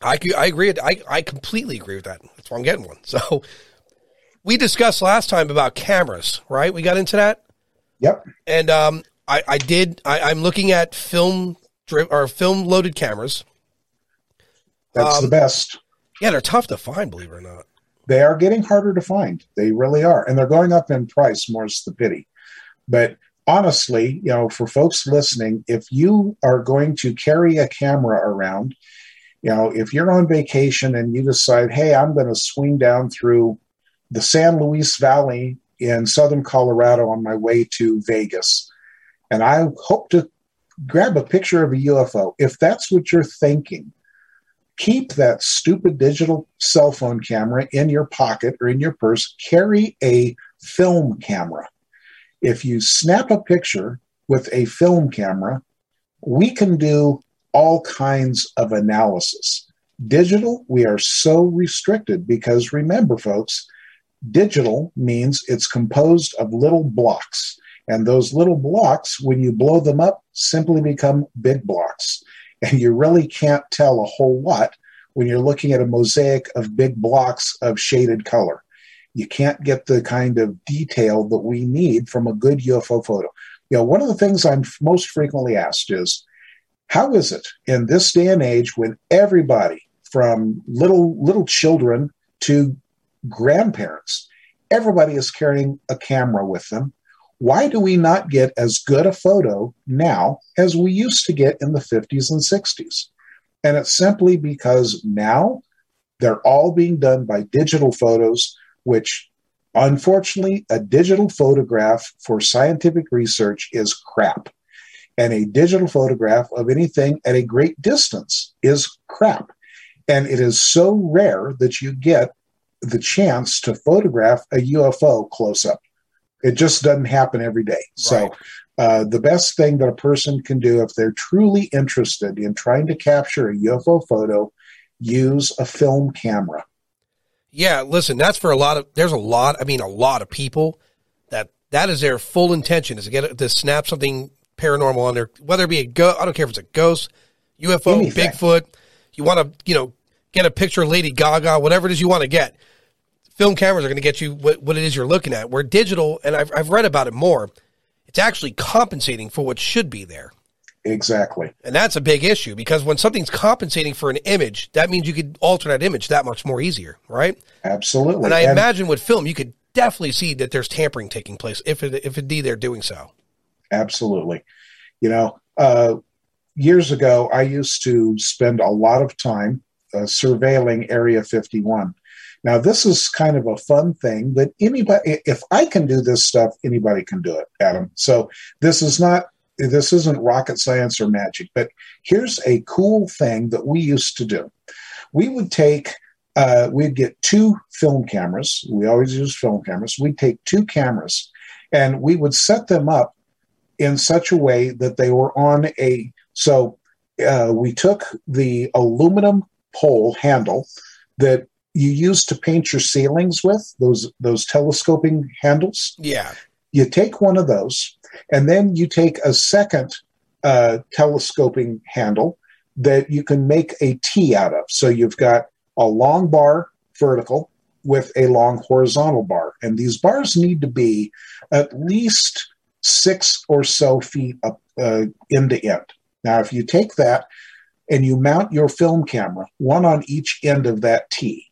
I, I agree. I, I completely agree with that. That's why I'm getting one. So we discussed last time about cameras, right? We got into that. Yep. And um, I, I did. I, I'm looking at film or film loaded cameras. That's um, the best. Yeah, they're tough to find, believe it or not. They are getting harder to find. They really are, and they're going up in price. More's the pity. But honestly, you know, for folks listening, if you are going to carry a camera around, you know, if you're on vacation and you decide, hey, I'm going to swing down through the San Luis Valley in southern Colorado on my way to Vegas, and I hope to grab a picture of a UFO. If that's what you're thinking, keep that stupid digital cell phone camera in your pocket or in your purse. Carry a film camera. If you snap a picture with a film camera, we can do all kinds of analysis. Digital, we are so restricted because remember, folks, digital means it's composed of little blocks. And those little blocks, when you blow them up, simply become big blocks. And you really can't tell a whole lot when you're looking at a mosaic of big blocks of shaded color. You can't get the kind of detail that we need from a good UFO photo. You know, one of the things I'm most frequently asked is, how is it in this day and age when everybody from little little children to grandparents, everybody is carrying a camera with them why do we not get as good a photo now as we used to get in the 50s and 60s? And it's simply because now they're all being done by digital photos, which unfortunately, a digital photograph for scientific research is crap. And a digital photograph of anything at a great distance is crap. And it is so rare that you get the chance to photograph a UFO close up. It just doesn't happen every day. Right. So, uh, the best thing that a person can do if they're truly interested in trying to capture a UFO photo, use a film camera. Yeah, listen, that's for a lot of. There's a lot. I mean, a lot of people that that is their full intention is to get to snap something paranormal on there, whether it be a go. I don't care if it's a ghost, UFO, Anything. Bigfoot. You want to, you know, get a picture of Lady Gaga, whatever it is you want to get film cameras are going to get you what, what it is you're looking at. Where digital, and I've, I've read about it more, it's actually compensating for what should be there. Exactly. And that's a big issue because when something's compensating for an image, that means you could alter that image that much more easier, right? Absolutely. And I and imagine with film, you could definitely see that there's tampering taking place if it, if indeed they're doing so. Absolutely. You know, uh, years ago, I used to spend a lot of time uh, surveilling Area 51 now, this is kind of a fun thing that anybody, if I can do this stuff, anybody can do it, Adam. So this is not, this isn't rocket science or magic, but here's a cool thing that we used to do. We would take, uh, we'd get two film cameras. We always use film cameras. We'd take two cameras and we would set them up in such a way that they were on a, so uh, we took the aluminum pole handle that you use to paint your ceilings with those those telescoping handles. Yeah. You take one of those, and then you take a second uh, telescoping handle that you can make a T out of. So you've got a long bar vertical with a long horizontal bar, and these bars need to be at least six or so feet up uh, end to end. Now, if you take that and you mount your film camera, one on each end of that T,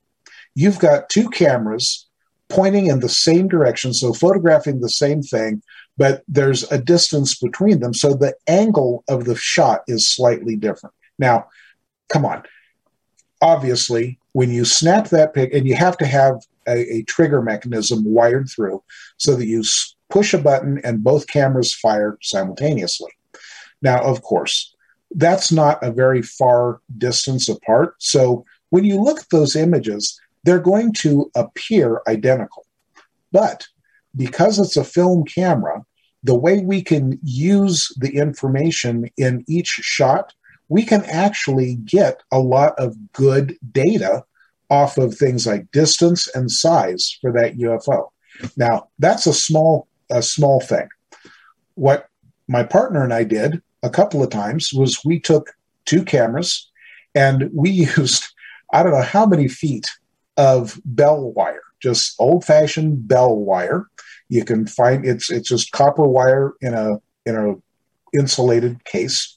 you've got two cameras pointing in the same direction, so photographing the same thing, but there's a distance between them. So the angle of the shot is slightly different. Now, come on. Obviously, when you snap that pic, and you have to have a, a trigger mechanism wired through so that you push a button and both cameras fire simultaneously. Now, of course, that's not a very far distance apart. So when you look at those images, they're going to appear identical. But because it's a film camera, the way we can use the information in each shot, we can actually get a lot of good data off of things like distance and size for that UFO. Now, that's a small a small thing. What my partner and I did a couple of times was we took two cameras and we used, I don't know how many feet of bell wire, just old fashioned bell wire. You can find it's it's just copper wire in a in a insulated case.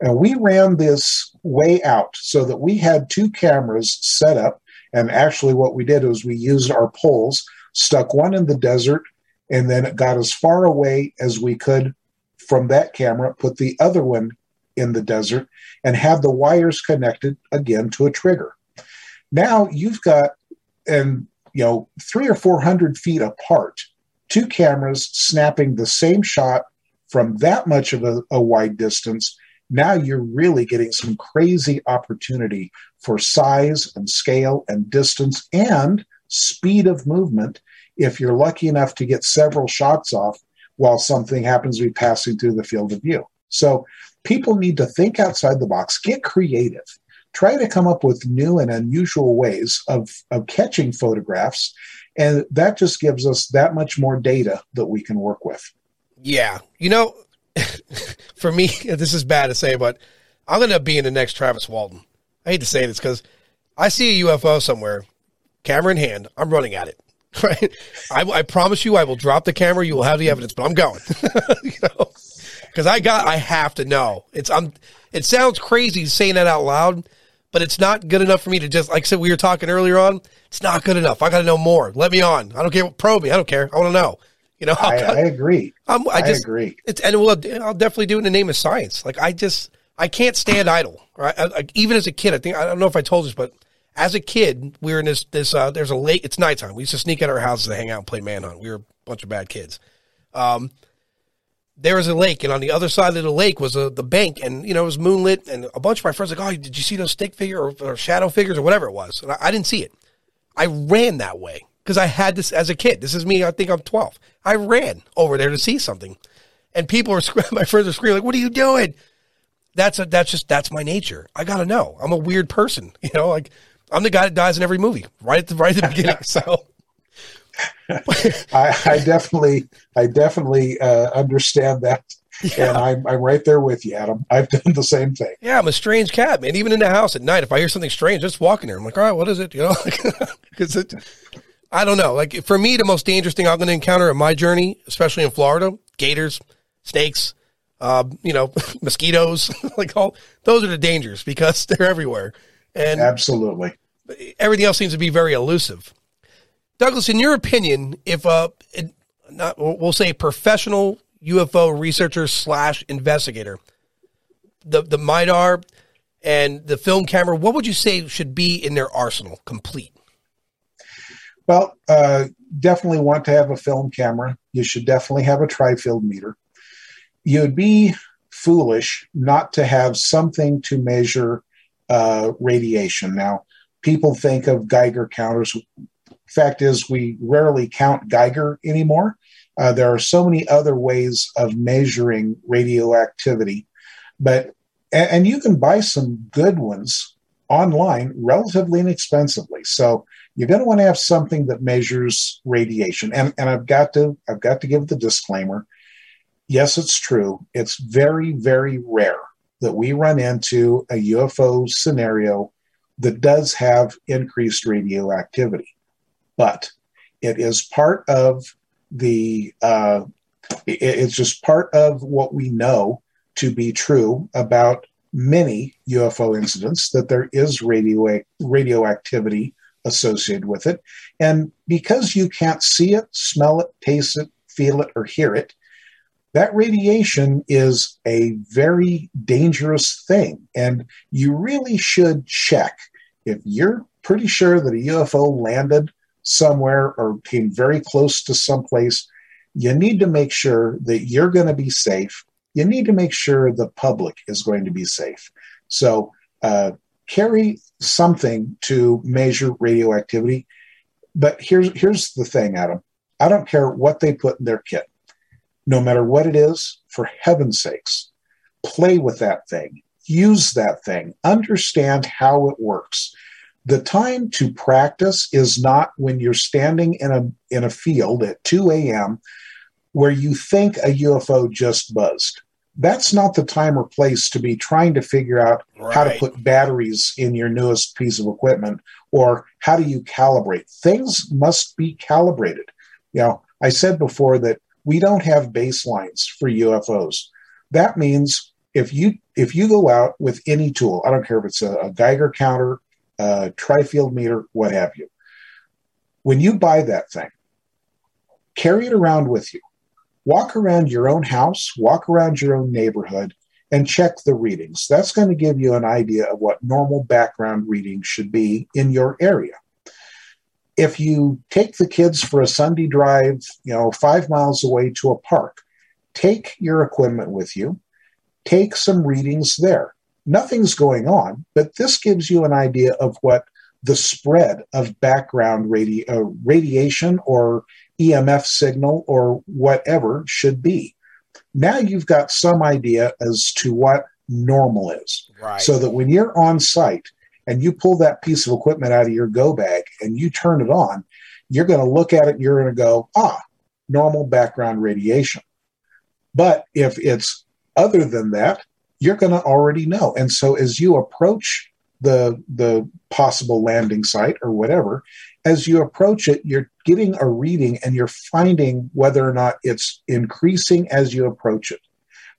And we ran this way out so that we had two cameras set up. And actually, what we did was we used our poles, stuck one in the desert, and then it got as far away as we could from that camera, put the other one in the desert, and have the wires connected again to a trigger. Now you've got, and you know, three or four hundred feet apart, two cameras snapping the same shot from that much of a, a wide distance, now you're really getting some crazy opportunity for size and scale and distance and speed of movement if you're lucky enough to get several shots off while something happens to be passing through the field of view. So people need to think outside the box, get creative, try to come up with new and unusual ways of, of catching photographs. And that just gives us that much more data that we can work with. Yeah. You know, for me, this is bad to say, but I'm going to be in the next Travis Walton. I hate to say this because I see a UFO somewhere, camera in hand. I'm running at it. Right. I, I promise you, I will drop the camera. You will have the evidence, but I'm going. you know, because I got, I have to know. It's, I'm. It sounds crazy saying that out loud, but it's not good enough for me to just, like I said, we were talking earlier on. It's not good enough. I got to know more. Let me on. I don't care. Probe me. I don't care. I want to know. You know, I, I agree. I'm, I, just, I agree. It's and well, I'll definitely do it in the name of science. Like I just I can't stand idle. Right? I, I, even as a kid, I think I don't know if I told this, but as a kid, we were in this this uh, there's a lake. It's nighttime. We used to sneak at our houses to hang out and play manhunt. We were a bunch of bad kids. Um, there was a lake, and on the other side of the lake was a, the bank, and you know it was moonlit, and a bunch of my friends were like, oh, did you see those stick figure or, or shadow figures or whatever it was? And I, I didn't see it. I ran that way because I had this as a kid. This is me. I think I'm 12. I ran over there to see something, and people are my friends are screaming like, "What are you doing?" That's a, that's just that's my nature. I gotta know. I'm a weird person. You know, like I'm the guy that dies in every movie right at the right at the beginning. So. I, I, definitely, I definitely uh, understand that, yeah. and I'm, I'm right there with you, Adam. I've done the same thing. Yeah, I'm a strange cat, man. Even in the house at night, if I hear something strange, just walking there, I'm like, all right, what is it? You know, because it, I don't know. Like for me, the most dangerous thing I'm going to encounter in my journey, especially in Florida, gators, snakes, uh, you know, mosquitoes, like all those are the dangers because they're everywhere. And absolutely, everything else seems to be very elusive. Douglas, in your opinion, if a not we'll say professional UFO researcher slash investigator, the the MADAR and the film camera, what would you say should be in their arsenal, complete? Well, uh, definitely want to have a film camera. You should definitely have a tri-field meter. You'd be foolish not to have something to measure uh, radiation. Now, people think of Geiger counters. Fact is, we rarely count Geiger anymore. Uh, there are so many other ways of measuring radioactivity, but and, you can buy some good ones online relatively inexpensively. So you're going to want to have something that measures radiation. And, and I've got to I've got to give the disclaimer. Yes, it's true. It's very, very rare that we run into a UFO scenario that does have increased radioactivity. But it is part of the uh, it's just part of what we know to be true about many UFO incidents that there is radio radioactivity associated with it. And because you can't see it, smell it, taste it, feel it, or hear it, that radiation is a very dangerous thing. And you really should check if you're pretty sure that a UFO landed somewhere or came very close to someplace, you need to make sure that you're going to be safe. You need to make sure the public is going to be safe. So, uh, carry something to measure radioactivity. But here's here's the thing, Adam. I don't care what they put in their kit. No matter what it is, for heaven's sakes, play with that thing. Use that thing. Understand how it works. The time to practice is not when you're standing in a in a field at 2 a.m. where you think a UFO just buzzed. that's not the time or place to be trying to figure out Right. how to put batteries in your newest piece of equipment or how do you calibrate. Things must be calibrated. You know, I said before that we don't have baselines for UFOs. That means if you if you go out with any tool, I don't care if it's a, a Geiger counter, a tri-field meter, what have you. When you buy that thing, carry it around with you. Walk around your own house, walk around your own neighborhood, and check the readings. That's going to give you an idea of what normal background readings should be in your area. If you take the kids for a Sunday drive, you know, five miles away to a park, take your equipment with you, take some readings there. Nothing's going on, but this gives you an idea of what the spread of background radi- uh, radiation or EMF signal or whatever should be. Now you've got some idea as to what normal is. Right. So that when you're on site and you pull that piece of equipment out of your go bag and you turn it on, you're going to look at it and you're going to go, ah, normal background radiation. But if it's other than that, you're going to already know. And so as you approach the the possible landing site or whatever, as you approach it, you're getting a reading and you're finding whether or not it's increasing as you approach it.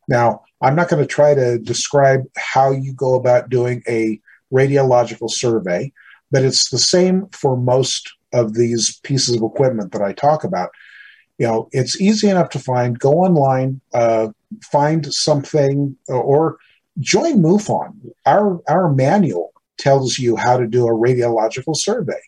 Now, I'm not going to try to describe how you go about doing a radiological survey, but it's the same for most of these pieces of equipment that I talk about. You know, it's easy enough to find. Go online, uh, find something, or join MUFON. Our our manual tells you how to do a radiological survey.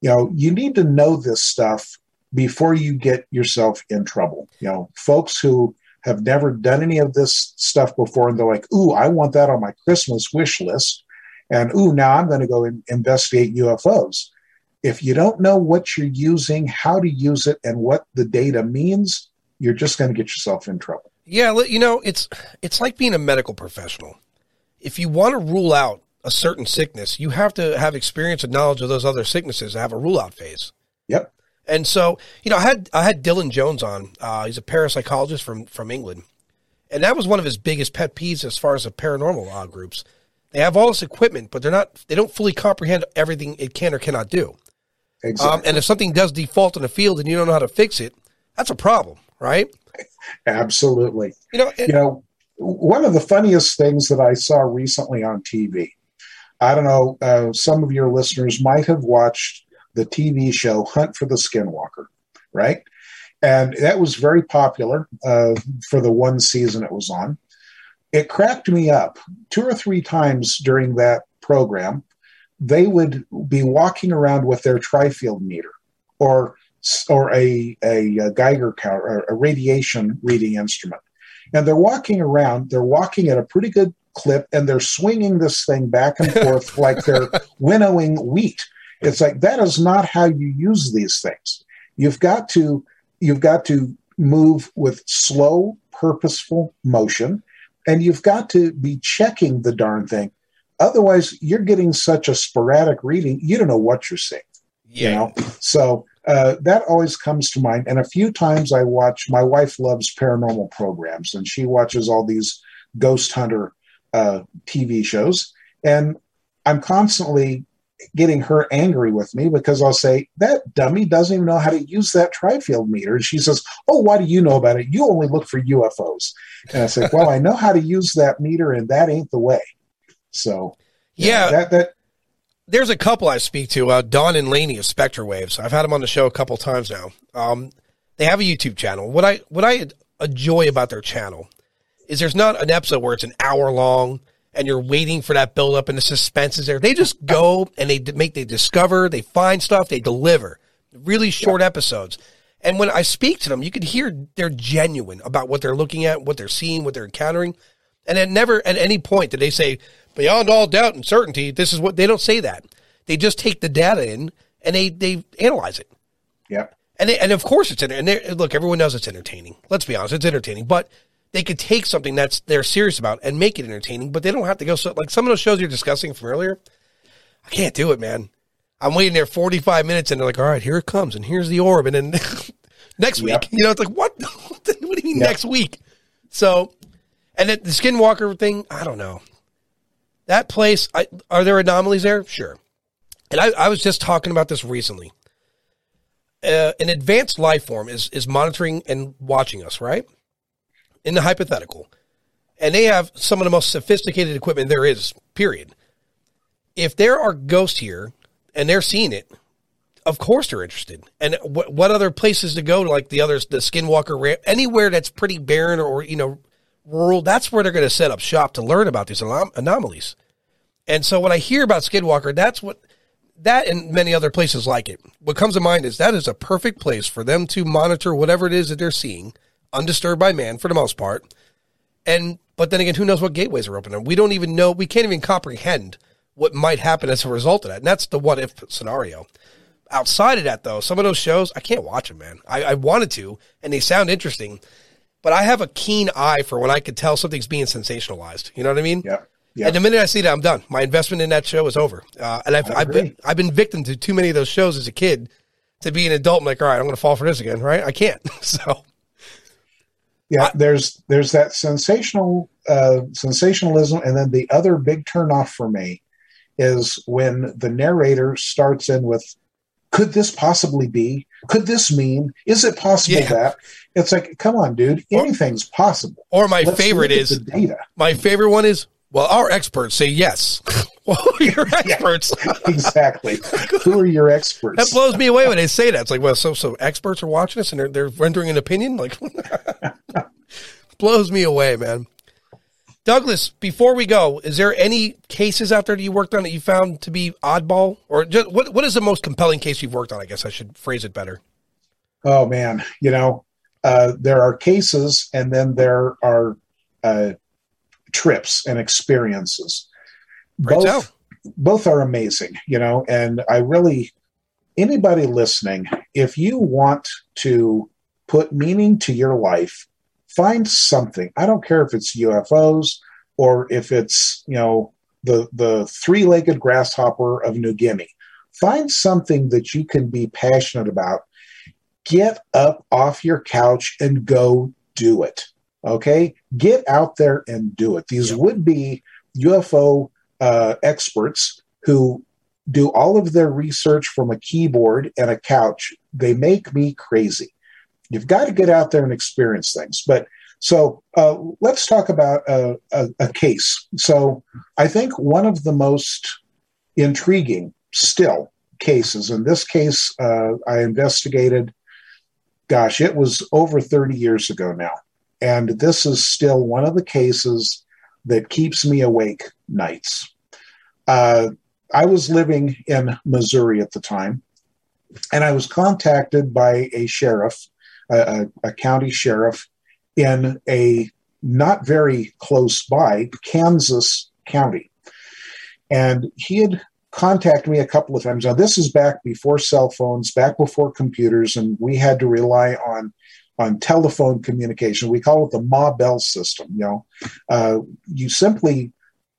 You know, you need to know this stuff before you get yourself in trouble. You know, folks who have never done any of this stuff before and they're like, ooh, I want that on my Christmas wish list. And ooh, now I'm going to go and investigate UFOs. If you don't know what you're using, how to use it, and what the data means, you're just going to get yourself in trouble. Yeah, you know, it's it's like being a medical professional. If you want to rule out a certain sickness, you have to have experience and knowledge of those other sicknesses to have a rule out phase. Yep. And so, you know, I had I had Dylan Jones on. Uh, he's a parapsychologist from from England, and that was one of his biggest pet peeves as far as the paranormal uh, groups. They have all this equipment, but they're not they don't fully comprehend everything it can or cannot do. Exactly. Um, and if something does default in the field and you don't know how to fix it, that's a problem, right? Absolutely. You know, and- You know, one of the funniest things that I saw recently on TV, I don't know, uh, some of your listeners might have watched the TV show Hunt for the Skinwalker, right? And that was very popular uh, for the one season it was on. It cracked me up two or three times during that program. They would be walking around with their tri-field meter or or a, a, uh, Geiger count or a radiation reading instrument. And they're walking around, they're walking at a pretty good clip, and they're swinging this thing back and forth like they're winnowing wheat. It's like that is not how you use these things. You've got to you've got to move with slow, purposeful motion, and you've got to be checking the darn thing. Otherwise, you're getting such a sporadic reading, you don't know what you're seeing. yeah, You know, so uh, that always comes to mind. And a few times I watch. My wife loves paranormal programs, and she watches all these ghost hunter uh, TV shows. And I'm constantly getting her angry with me because I'll say that dummy doesn't even know how to use that tri-field meter, and she says, "Oh, why do you know about it? You only look for UFOs." And I say, "Well, I know how to use that meter, and that ain't the way." So yeah. that that there's a couple I speak to, uh, Don and Laney of Spectre Waves. I've had them on the show a couple times now. Um, they have a YouTube channel. What I what I enjoy about their channel is there's not an episode where it's an hour long and you're waiting for that build up and the suspense is there. They just go and they make they discover, they find stuff, they deliver. Really short episodes. And when I speak to them, you can hear they're genuine about what they're looking at, what they're seeing, what they're encountering. And at never at any point did they say, beyond all doubt and certainty, this is what they don't say that. They just take the data in and they they analyze it. yeah. And they, and of course it's and they- look, everyone knows it's entertaining. Let's be honest, it's entertaining. But they could take something that's they're serious about and make it entertaining. But they don't have to go so like some of those shows you're discussing from earlier. I can't do it, man. I'm waiting there 45 minutes and they're like, all right, here it comes, and here's the orb, and then next Yep. week, you know, it's like what? what do you mean Yep. next week? So And the Skinwalker thing, I don't know. That place, I, are there anomalies there? Sure. And I, I was just talking about this recently. Uh, an advanced life form is is monitoring and watching us, right? In the hypothetical, and they have some of the most sophisticated equipment there is. Period. If there are ghosts here and they're seeing it, of course they're interested. And what what other places to go? Like the others, the Skinwalker, anywhere that's pretty barren or you know rural. That's where they're going to set up shop to learn about these anom- anomalies. And so when I hear about Skinwalker, that's what that and many other places like it. What comes to mind is that is a perfect place for them to monitor whatever it is that they're seeing, undisturbed by man for the most part. And but then again, who knows what gateways are open? And we don't even know. We can't even comprehend what might happen as a result of that. And that's the what if scenario. Outside of that, though, some of those shows I can't watch them, man. I, I wanted to, and they sound interesting, but I have a keen eye for when I could tell something's being sensationalized. You know what I mean? Yeah. Yeah. And the minute I see that, I'm done. My investment in that show is over. Uh, and I've, I've been I've been victim to too many of those shows as a kid. To be an adult, I'm like, all right, I'm going to fall for this again, right? I can't. so, yeah, I, there's there's that sensational uh, sensationalism, and then the other big turnoff for me is when the narrator starts in with, "Could this possibly be? Could this mean? Is it possible yeah. that?" It's like, come on, dude, anything's possible. Or my Let's favorite is the data. My favorite one is well, our experts say yes. well, your experts. Yeah, exactly. Who are your experts? That blows me away when they say that. It's like, well, so so experts are watching us and they're they're rendering an opinion. Like, blows me away, man. Douglas, before we go, is there any cases out there that you worked on that you found to be oddball, or just, what what is the most compelling case you've worked on? I guess I should phrase it better. Oh man, you know, uh, there are cases, and then there are uh, trips and experiences. both both are amazing, you know, and I really anybody listening, if you want to put meaning to your life, find something. I don't care if it's UFOs or if it's, you know, the the three-legged grasshopper of New Guinea. Find something that you can be passionate about. Get up off your couch and go do it. Okay, get out there and do it. These yep. would be UFO uh, experts who do all of their research from a keyboard and a couch. They make me crazy. You've got to get out there and experience things. But so uh, let's talk about a, a, a case. So I think one of the most intriguing still cases, in this case, uh, I investigated, gosh, it was over 30 years ago now. And this is still one of the cases that keeps me awake nights. Uh, I was living in Missouri at the time, and I was contacted by a sheriff, a, a county sheriff in a not very close by Kansas County. And he had contacted me a couple of times. Now, this is back before cell phones, back before computers, and we had to rely on on telephone communication. We call it the Ma Bell system. You know, uh, you simply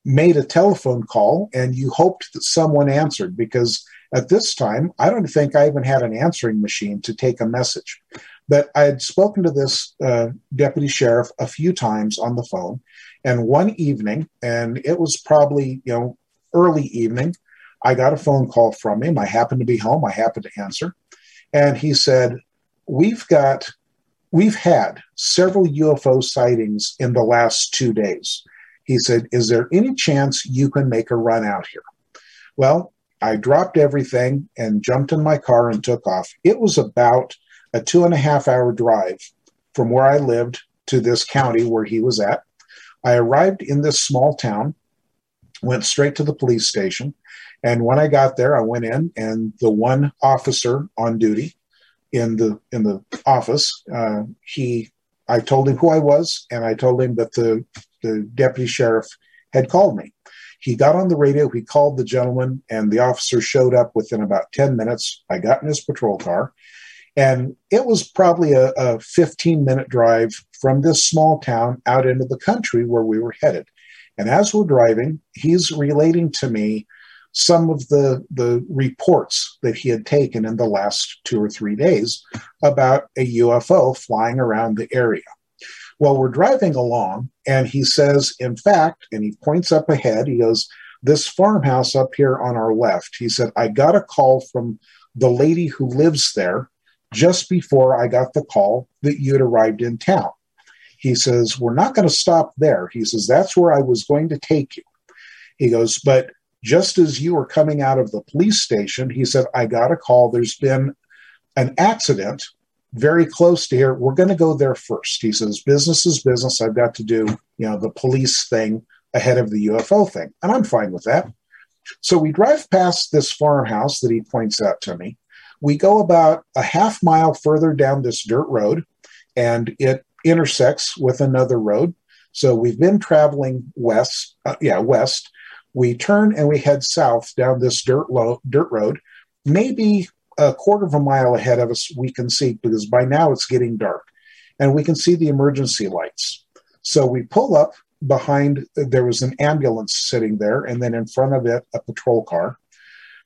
made a telephone call and you hoped that someone answered because at this time, I don't think I even had an answering machine to take a message. But I had spoken to this uh, deputy sheriff a few times on the phone. And one evening, and it was probably, you know, early evening, I got a phone call from him. I happened to be home. I happened to answer. And he said, We've got We've had several UFO sightings in the last two days. He said, Is there any chance you can make a run out here? Well, I dropped everything and jumped in my car and took off. It was about a two and a half hour drive from where I lived to this county where he was at. I arrived in this small town, went straight to the police station. And when I got there, I went in, and the one officer on duty in the in the office. Uh, he, I told him who I was, and I told him that the the deputy sheriff had called me. He got on the radio. He called the gentleman, and the officer showed up within about ten minutes. I got in his patrol car, and it was probably a, a 15 minute drive from this small town out into the country where we were headed. And as we're driving, he's relating to me some of the, the reports that he had taken in the last two or three days about a UFO flying around the area. Well, we're driving along, and he says, in fact, and he points up ahead, he goes, This farmhouse up here on our left, he said, I got a call from the lady who lives there just before I got the call that you'd arrived in town. He says, We're not going to stop there. He says, That's where I was going to take you. He goes, But just as you were coming out of the police station, he said, I got a call. There's been an accident very close to here. We're going to go there first. He says, business is business. I've got to do, you know, the police thing ahead of the UFO thing. And I'm fine with that. So we drive past this farmhouse that he points out to me. We go about a half mile further down this dirt road and it intersects with another road. So we've been traveling west, uh, yeah, west. We turn and we head south down this dirt, low, dirt road, maybe a quarter of a mile ahead of us, we can see because by now it's getting dark and we can see the emergency lights. So we pull up behind, there was an ambulance sitting there, and then in front of it, a patrol car.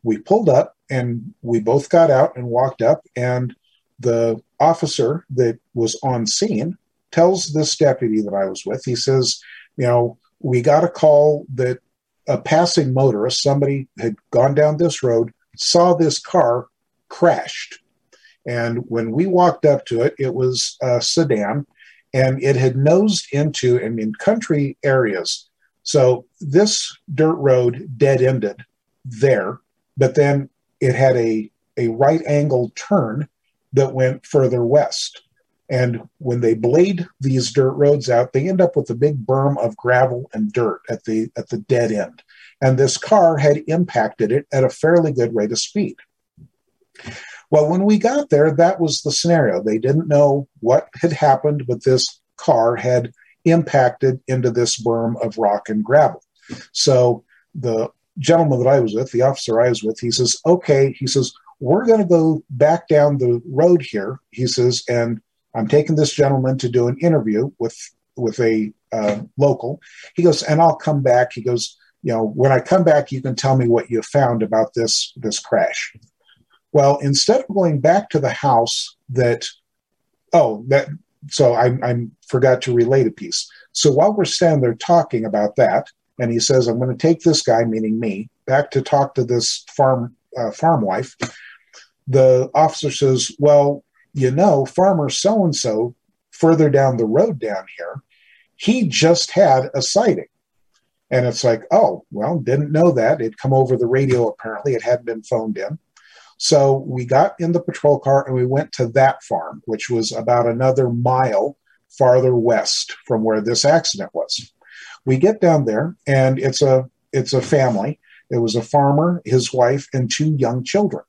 We pulled up and we both got out and walked up, and the officer that was on scene tells this deputy that I was with, he says, You know, we got a call that a passing motorist, somebody had gone down this road, saw this car crashed. And when we walked up to it, it was a sedan and it had nosed into, and in country areas. So this dirt road dead ended there, but then it had a, a right angle turn that went further west. And when they blade these dirt roads out, they end up with a big berm of gravel and dirt at the at the dead end. And this car had impacted it at a fairly good rate of speed. Well, when we got there, that was the scenario. They didn't know what had happened, but this car had impacted into this berm of rock and gravel. So the gentleman that I was with, the officer I was with, he says, okay, he says, we're going to go back down the road here. He says, and I'm taking this gentleman to do an interview with with a uh, local. He goes, and I'll come back. He goes, you know, when I come back, you can tell me what you found about this this crash. Well, instead of going back to the house that, oh, that, so I, I forgot to relate a piece. So while we're standing there talking about that, and he says, I'm going to take this guy, meaning me, back to talk to this farm uh, farm wife. The officer says, Well, you know, farmer so and so further down the road down here, he just had a sighting. And it's like, oh, well, didn't know that. It'd come over the radio apparently. It hadn't been phoned in. So we got in the patrol car and we went to that farm, which was about another mile farther west from where this accident was. We get down there and it's a it's a family. It was a farmer, his wife, and two young children.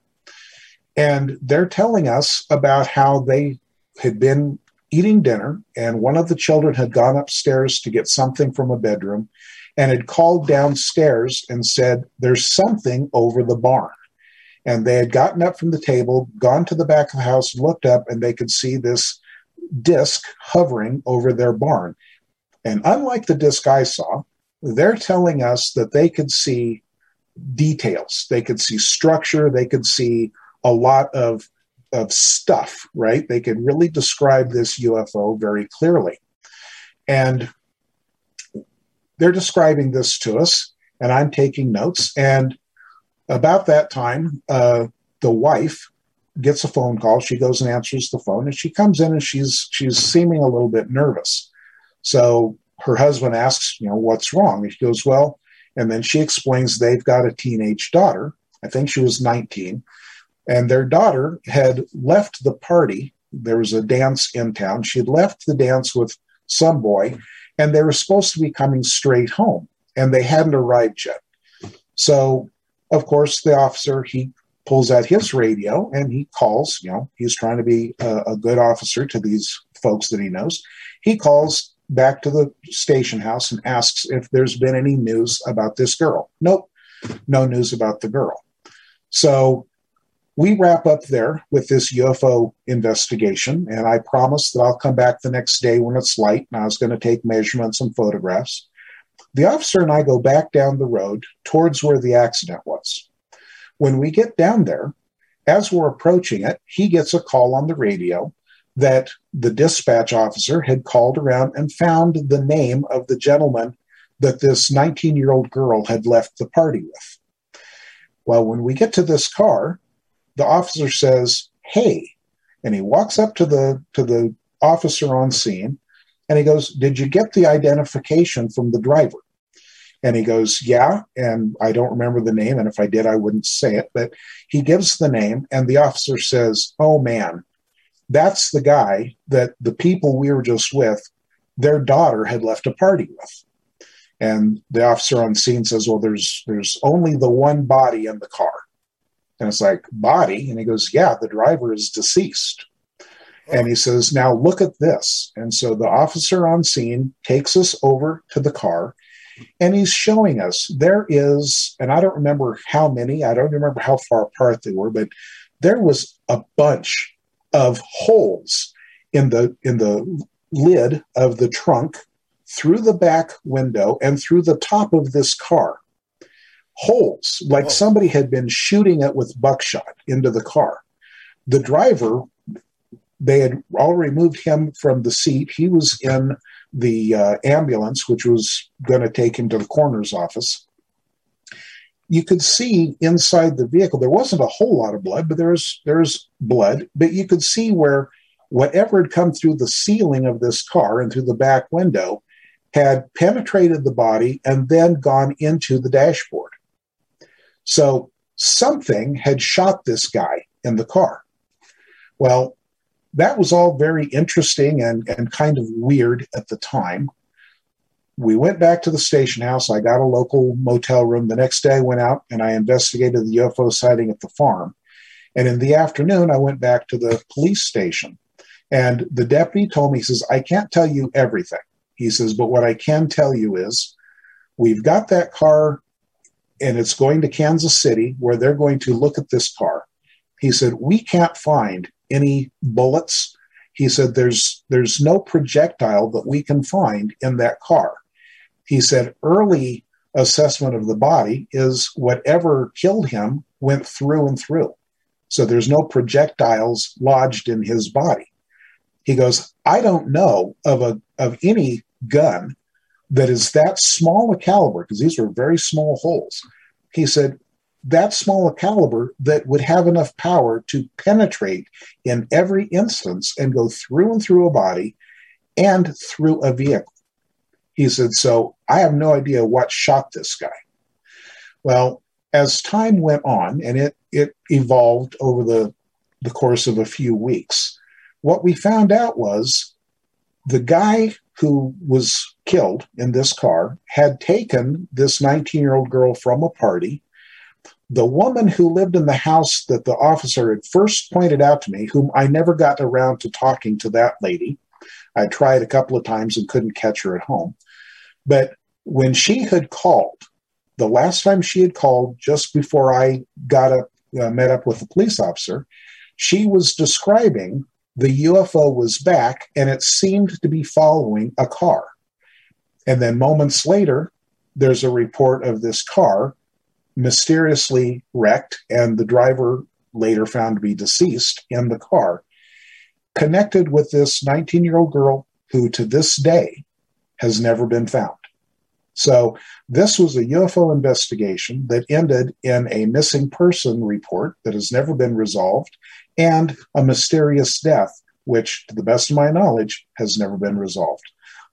And they're telling us about how they had been eating dinner, and one of the children had gone upstairs to get something from a bedroom and had called downstairs and said, There's something over the barn. And they had gotten up from the table, gone to the back of the house, looked up, and they could see this disc hovering over their barn. And unlike the disc I saw, they're telling us that they could see details, they could see structure, they could see a lot of, of stuff, right? They can really describe this UFO very clearly. And they're describing this to us, and I'm taking notes. And about that time, uh, the wife gets a phone call. She goes and answers the phone, and she comes in and she's she's seeming a little bit nervous. So her husband asks, you know, what's wrong? And she goes, well, and then she explains they've got a teenage daughter. I think she was 19, and their daughter had left the party. There was a dance in town. She had left the dance with some boy, and they were supposed to be coming straight home, and they hadn't arrived yet. So of course, the officer he pulls out his radio and he calls. You know, he's trying to be a, a good officer to these folks that he knows. He calls back to the station house and asks if there's been any news about this girl. Nope, no news about the girl. So we wrap up there with this UFO investigation, and I promise that I'll come back the next day when it's light, and I was going to take measurements and photographs. The officer and I go back down the road towards where the accident was. When we get down there, as we're approaching it, he gets a call on the radio that the dispatch officer had called around and found the name of the gentleman that this 19 year old girl had left the party with. Well, when we get to this car, the officer says, Hey, and he walks up to the to the officer on scene and he goes, Did you get the identification from the driver? And he goes, Yeah. And I don't remember the name. And if I did, I wouldn't say it. But he gives the name, and the officer says, Oh, man, that's the guy that the people we were just with, their daughter had left a party with. And the officer on scene says, Well, there's there's only the one body in the car. And it's like, body? And he goes, Yeah, the driver is deceased. And he says, Now look at this. And so the officer on scene takes us over to the car and he's showing us there is, and I don't remember how many, I don't remember how far apart they were, but there was a bunch of holes in the in the lid of the trunk through the back window and through the top of this car holes like Whoa. somebody had been shooting it with buckshot into the car the driver they had already moved him from the seat he was in the uh, ambulance, which was going to take him to the coroner's office, you could see inside the vehicle there wasn't a whole lot of blood, but there's there's blood, but you could see where whatever had come through the ceiling of this car and through the back window had penetrated the body and then gone into the dashboard. So something had shot this guy in the car. Well, that was all very interesting and, and kind of weird at the time. We went back to the station house. I got a local motel room. The next day, I went out and I investigated the UFO sighting at the farm. And in the afternoon, I went back to the police station. And the deputy told me, he says, I can't tell you everything. He says, but what I can tell you is we've got that car and it's going to Kansas City where they're going to look at this car. He said, we can't find any bullets. He said there's there's no projectile that we can find in that car. He said early assessment of the body is whatever killed him went through and through. So there's no projectiles lodged in his body. He goes, I don't know of a of any gun that is that small a caliber because these were very small holes. He said, that small a caliber that would have enough power to penetrate in every instance and go through and through a body and through a vehicle. He said, So I have no idea what shot this guy. Well, as time went on and it, it evolved over the, the course of a few weeks, what we found out was the guy who was killed in this car had taken this 19 year old girl from a party the woman who lived in the house that the officer had first pointed out to me, whom I never got around to talking to that lady, I tried a couple of times and couldn't catch her at home. But when she had called, the last time she had called, just before I got up, uh, met up with the police officer, she was describing the UFO was back and it seemed to be following a car. And then moments later, there's a report of this car mysteriously wrecked and the driver later found to be deceased in the car, connected with this 19 year old girl who to this day has never been found. So, this was a UFO investigation that ended in a missing person report that has never been resolved and a mysterious death, which, to the best of my knowledge, has never been resolved.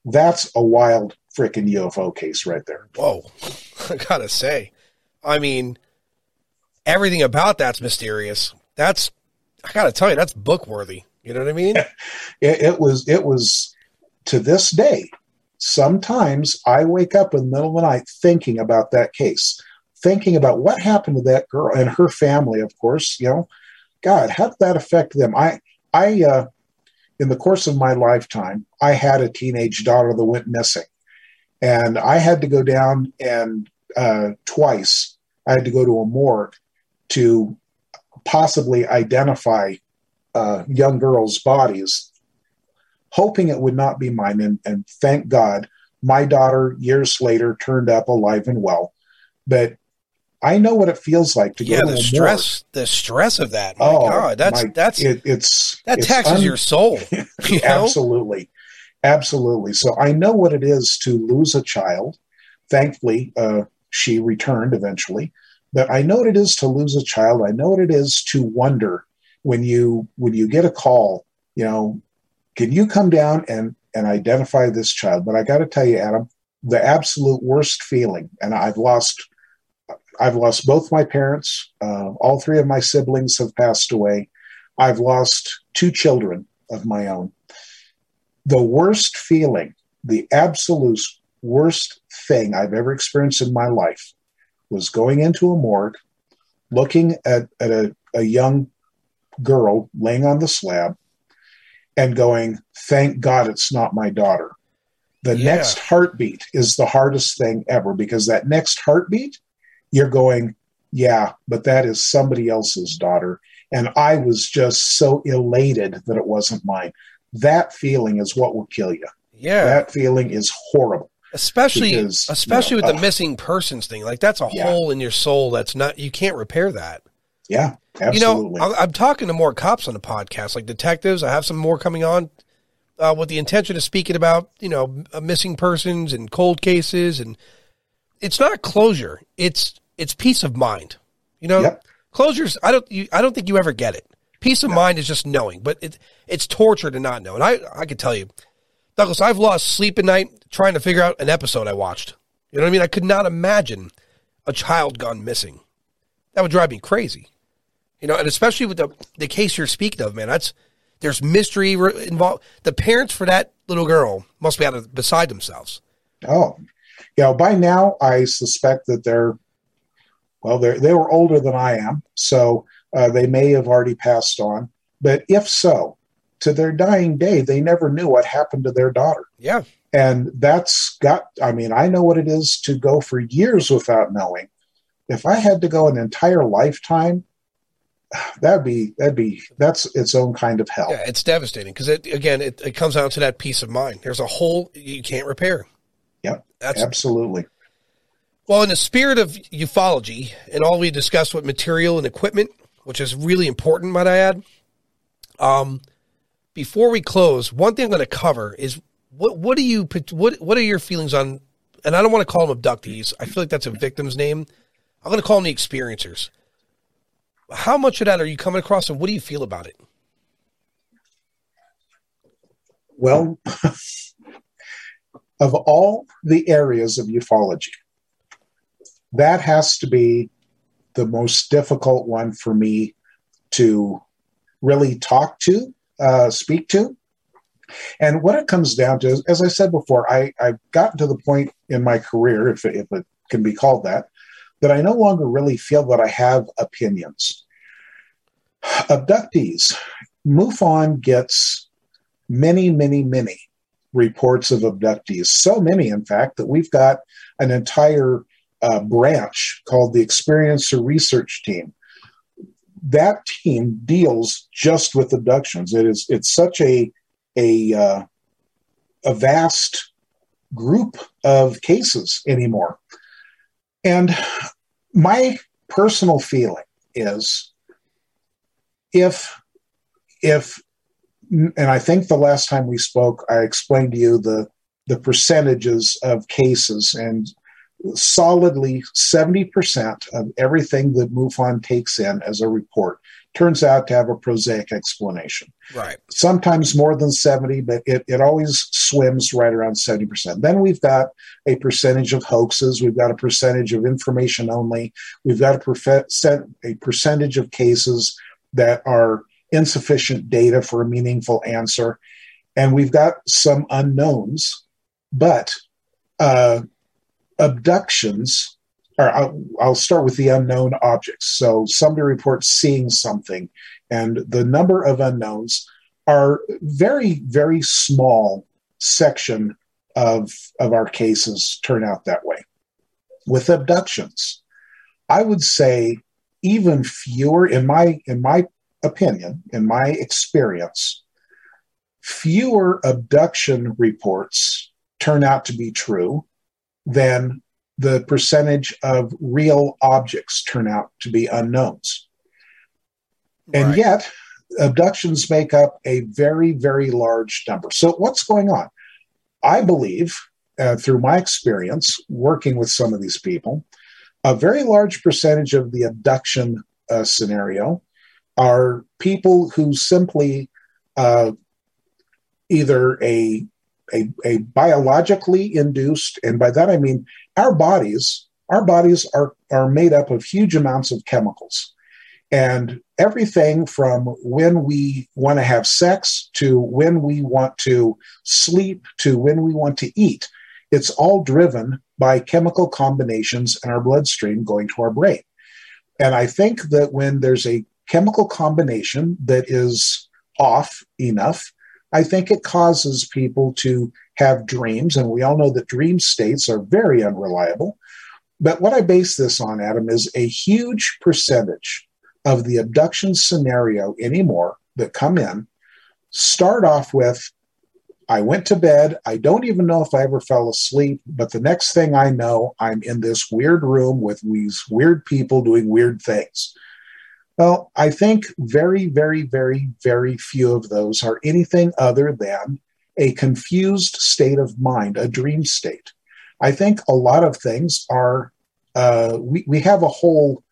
That's a wild freaking UFO case right there. Whoa, I gotta say. I mean, everything about that's mysterious. That's I got to tell you, that's book worthy. You know what I mean? it, it was. It was to this day. Sometimes I wake up in the middle of the night thinking about that case, thinking about what happened to that girl and her family. Of course, you know, God, how did that affect them? I, I, uh, in the course of my lifetime, I had a teenage daughter that went missing, and I had to go down and uh, twice. I had to go to a morgue to possibly identify uh, young girls' bodies, hoping it would not be mine. And, and thank God, my daughter years later turned up alive and well. But I know what it feels like to yeah, go to the stress, the stress of that. My Oh, God, that's my- that's. It, it's that it's taxes un- your soul. You know? absolutely absolutely. So i know what it is to lose a child. Thankfully uh, she returned eventually. But i know what it is to lose a child. I know what it is to wonder when you when you get a call you know can you come down and and identify this child? But i got to tell you adam the absolute worst feeling and i've lost i've lost both my parents uh, all three of my siblings have passed away. I've lost two children of my own the worst feeling, the absolute worst thing I've ever experienced in my life was going into a morgue, looking at, at a, a young girl laying on the slab, and going, Thank God it's not my daughter. The Yeah. next heartbeat is the hardest thing ever because that next heartbeat, you're going, Yeah, but that is somebody else's daughter. And I was just so elated that it wasn't mine that feeling is what will kill you. Yeah, That feeling is horrible. especially because, you especially know, with the uh, missing persons thing. Like that's a Yeah. hole in your soul that's not you can't repair that. Yeah, You know, I- I'm talking to more cops on the podcast, like detectives. I have some more coming on uh, with the intention of speaking about, you know, uh, missing persons and cold cases, and it's not closure. It's it's peace of mind. You know, Yep. closures. I don't. You, I don't think you ever get it. Peace of mind is just knowing, but it, it's torture to not know. And I I can tell you, Douglas, I've lost sleep at night trying to figure out an episode I watched. You know what I mean? I could not imagine a child gone missing. That would drive me crazy. You know, and especially with the the case you're speaking of, man. That's there's mystery re- involved. The parents for that little girl must be out of beside themselves. oh, you know, by now I suspect that they're well, they they were older than I am, so uh, they may have already passed on. But if so, to their dying day, they never knew what happened to their daughter. Yeah, And that's got, I mean, I know what it is to go for years without knowing. If I had to go an entire lifetime, that'd be, that'd be, that's its own kind of hell. yeah, it's devastating because it again it, it comes down to that peace of mind. There's a hole you can't repair. Yep, That's absolutely. Well, in the spirit of ufology and all we discussed with material and equipment, which is really important, might I add. Um, before we close, one thing I'm going to cover is what what do you what what are your feelings on? And I don't want to call them abductees. I feel like that's a victim's name. I'm going to call them the experiencers. How much of that are you coming across, and what do you feel about it? Well, of all the areas of ufology, that has to be the most difficult one for me to really talk to, uh, speak to. And what it comes down to as I said before, I, I've gotten to the point in my career, if if it can be called that, that I no longer really feel that I have opinions. Abductees, MUFON gets many, many, many reports of abductees. So many, in fact, that we've got an entire uh, branch called the Experiencer Research Team. That team deals just with abductions. It is it's such a a uh, a vast group of cases anymore. And my personal feeling is if if and I think the last time we spoke, I explained to you the the percentages of cases, and solidly seventy percent of everything that MUFON takes in as a report turns out to have a prosaic explanation. Right. Sometimes more than seventy, but it, it always swims right around seventy percent. Then we've got a percentage of hoaxes. We've got a percentage of information only. We've got a, perfe- a percentage of cases that are insufficient data for a meaningful answer. And we've got some unknowns, but uh, abductions, or I'll, I'll start with the unknown objects. So somebody reports seeing something, and the number of unknowns are very, very small section of, of our cases turn out that way. With abductions, I would say even fewer in my in my opinion, in my experience, fewer abduction reports turn out to be true than the percentage of real objects turn out to be unknowns. And yet, abductions make up a very, very large number. So, what's going on? I believe, uh, through my experience working with some of these people, a very large percentage of the abduction uh, scenario are people who simply uh, either a, a a biologically induced, and by that I mean our bodies. Our bodies are are made up of huge amounts of chemicals, and everything from when we want to have sex to when we want to sleep to when we want to eat. It's all driven by chemical combinations in our bloodstream going to our brain. And I think that when there's a chemical combination that is off enough, I think it causes people to have dreams. And we all know that dream states are very unreliable. But what I base this on, Adam, is a huge percentage of the abduction scenario anymore that come in start off with I went to bed. I don't even know if I ever fell asleep, but the next thing I know, I'm in this weird room with these weird people doing weird things. Well, I think very, very, very, very few of those are anything other than a confused state of mind, a dream state. I think a lot of things are, uh, we, we have a whole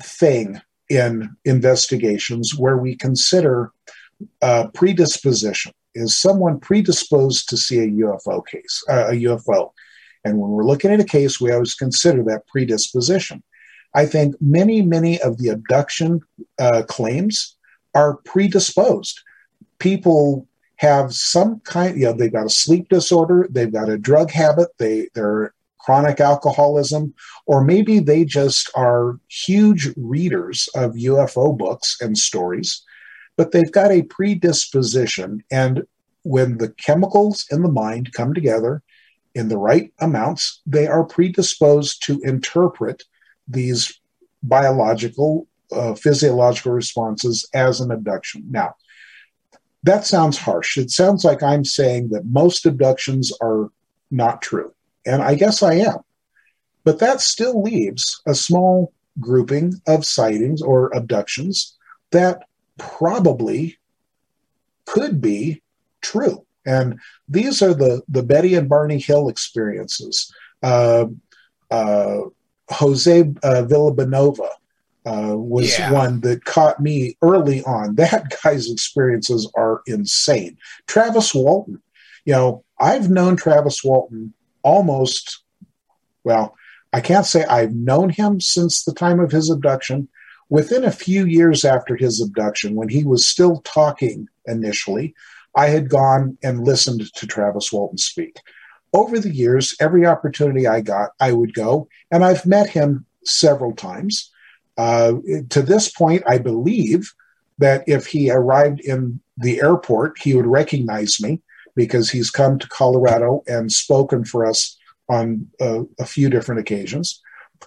thing in investigations where we consider uh, predisposition. Is someone predisposed to see a UFO case, uh, a UFO? And when we're looking at a case, we always consider that predisposition. I think many, many of the abduction uh, claims are predisposed. People have some kind, you know, they've got a sleep disorder, they've got a drug habit, they they're chronic alcoholism, or maybe they just are huge readers of UFO books and stories, but they've got a predisposition. And when the chemicals in the mind come together in the right amounts, they are predisposed to interpret these biological, uh, physiological responses as an abduction. Now, that sounds harsh. It sounds like I'm saying that most abductions are not true. And I guess I am. But that still leaves a small grouping of sightings or abductions that probably could be true. And these are the, the Betty and Barney Hill experiences. Uh, uh, Jose uh, Villabanova uh, was Yeah. one that caught me early on. That guy's experiences are insane. Travis Walton, you know, I've known Travis Walton almost, well, I can't say I've known him since the time of his abduction. Within a few years after his abduction, when he was still talking initially, I had gone and listened to Travis Walton speak. Over the years, every opportunity I got, I would go, and I've met him several times. Uh, to this point, I believe that if he arrived in the airport, he would recognize me because he's come to Colorado and spoken for us on uh, a few different occasions.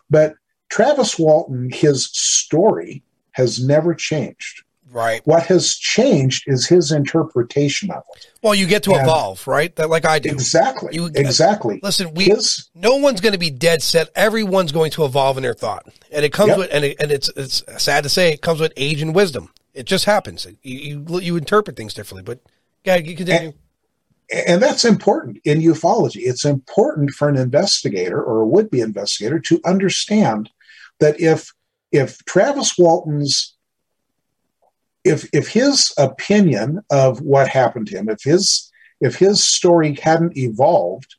But Travis Walton, his story has never changed. Right. What has changed is his interpretation of it. Well, you get to And- evolve, right? That like I do. Exactly. You- exactly. Listen, we His no one's going to be dead set. Everyone's going to evolve in their thought, and it comes Yep. with and it, and it's it's sad to say it comes with age and wisdom. It just happens. You you, you interpret things differently, but yeah, you continue. and that's important in ufology. It's important for an investigator or a would-be investigator to understand that if if Travis Walton's if if his opinion of what happened to him, if his if his story hadn't evolved,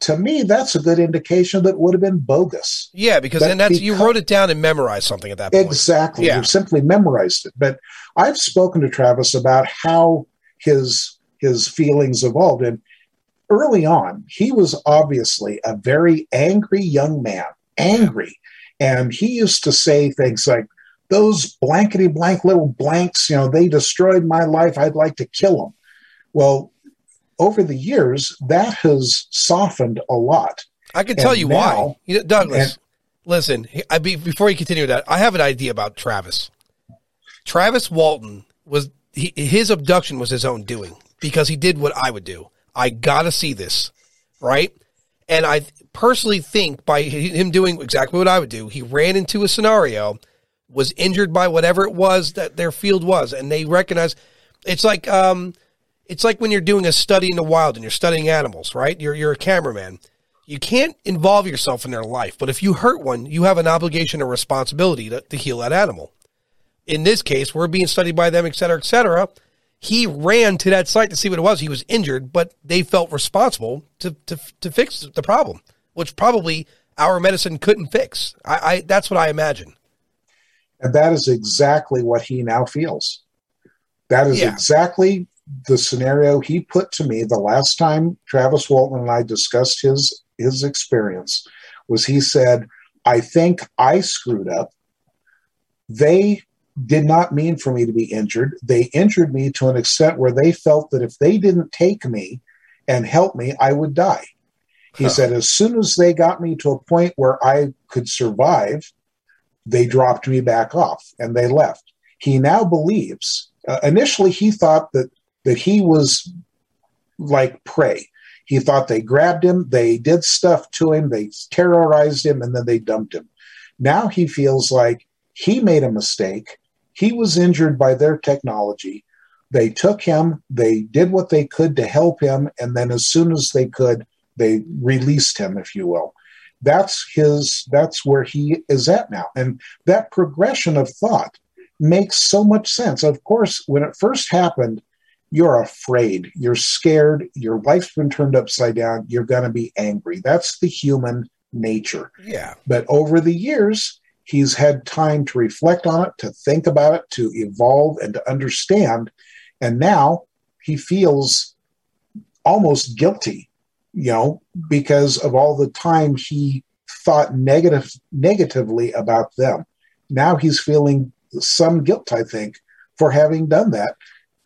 to me that's a good indication that it would have been bogus. yeah, because But then that's you wrote it down and memorized something at that point. Exactly. Yeah. You simply memorized it. But I've spoken to Travis about how his his feelings evolved. And early on, he was obviously a very angry young man. Angry. And he used to say things like, those blankety blank little blanks, you know, they destroyed my life. I'd like to kill them. Well, over the years, that has softened a lot. I can tell And you now- why. You know, Douglas, and- listen. I be before you continue that. I have an idea about Travis. Travis Walton was he, his abduction was his own doing because he did what I would do. I gotta see this, right? And I personally think by him doing exactly what I would do, he ran into a scenario, was injured by whatever it was that their field was, and they recognize it's like um, it's like when you're doing a study in the wild and you're studying animals, right? You're you're a cameraman. You can't involve yourself in their life, but if you hurt one, you have an obligation or responsibility to, to heal that animal. In this case, we're being studied by them, et cetera, et cetera he ran to that site to see what it was. He was injured, but they felt responsible to to, to fix the problem, which probably our medicine couldn't fix. I, I that's what I imagine. And that is exactly what he now feels. That is yeah. exactly the scenario he put to me the last time Travis Walton and I discussed his his experience was he said, I think I screwed up. They did not mean for me to be injured. They injured me to an extent where they felt that if they didn't take me and help me, I would die. He huh. said, as soon as they got me to a point where I could survive, they dropped me back off and they left. He now believes, uh, initially, he thought that, that he was like prey. He thought they grabbed him, they did stuff to him, they terrorized him, and then they dumped him. Now he feels like he made a mistake he was injured by their technology. They took him, they did what they could to help him, and then as soon as they could, they released him, if you will. That's his, that's where he is at now. And that progression of thought makes so much sense. Of course, when it first happened, you're afraid, you're scared, your life's been turned upside down, you're going to be angry. That's the human nature. Yeah. But over the years, He's had time to reflect on it, to think about it, to evolve, and to understand. And now he feels almost guilty, you know, because of all the time he thought negative negatively about them. Now he's feeling some guilt, I think, for having done that,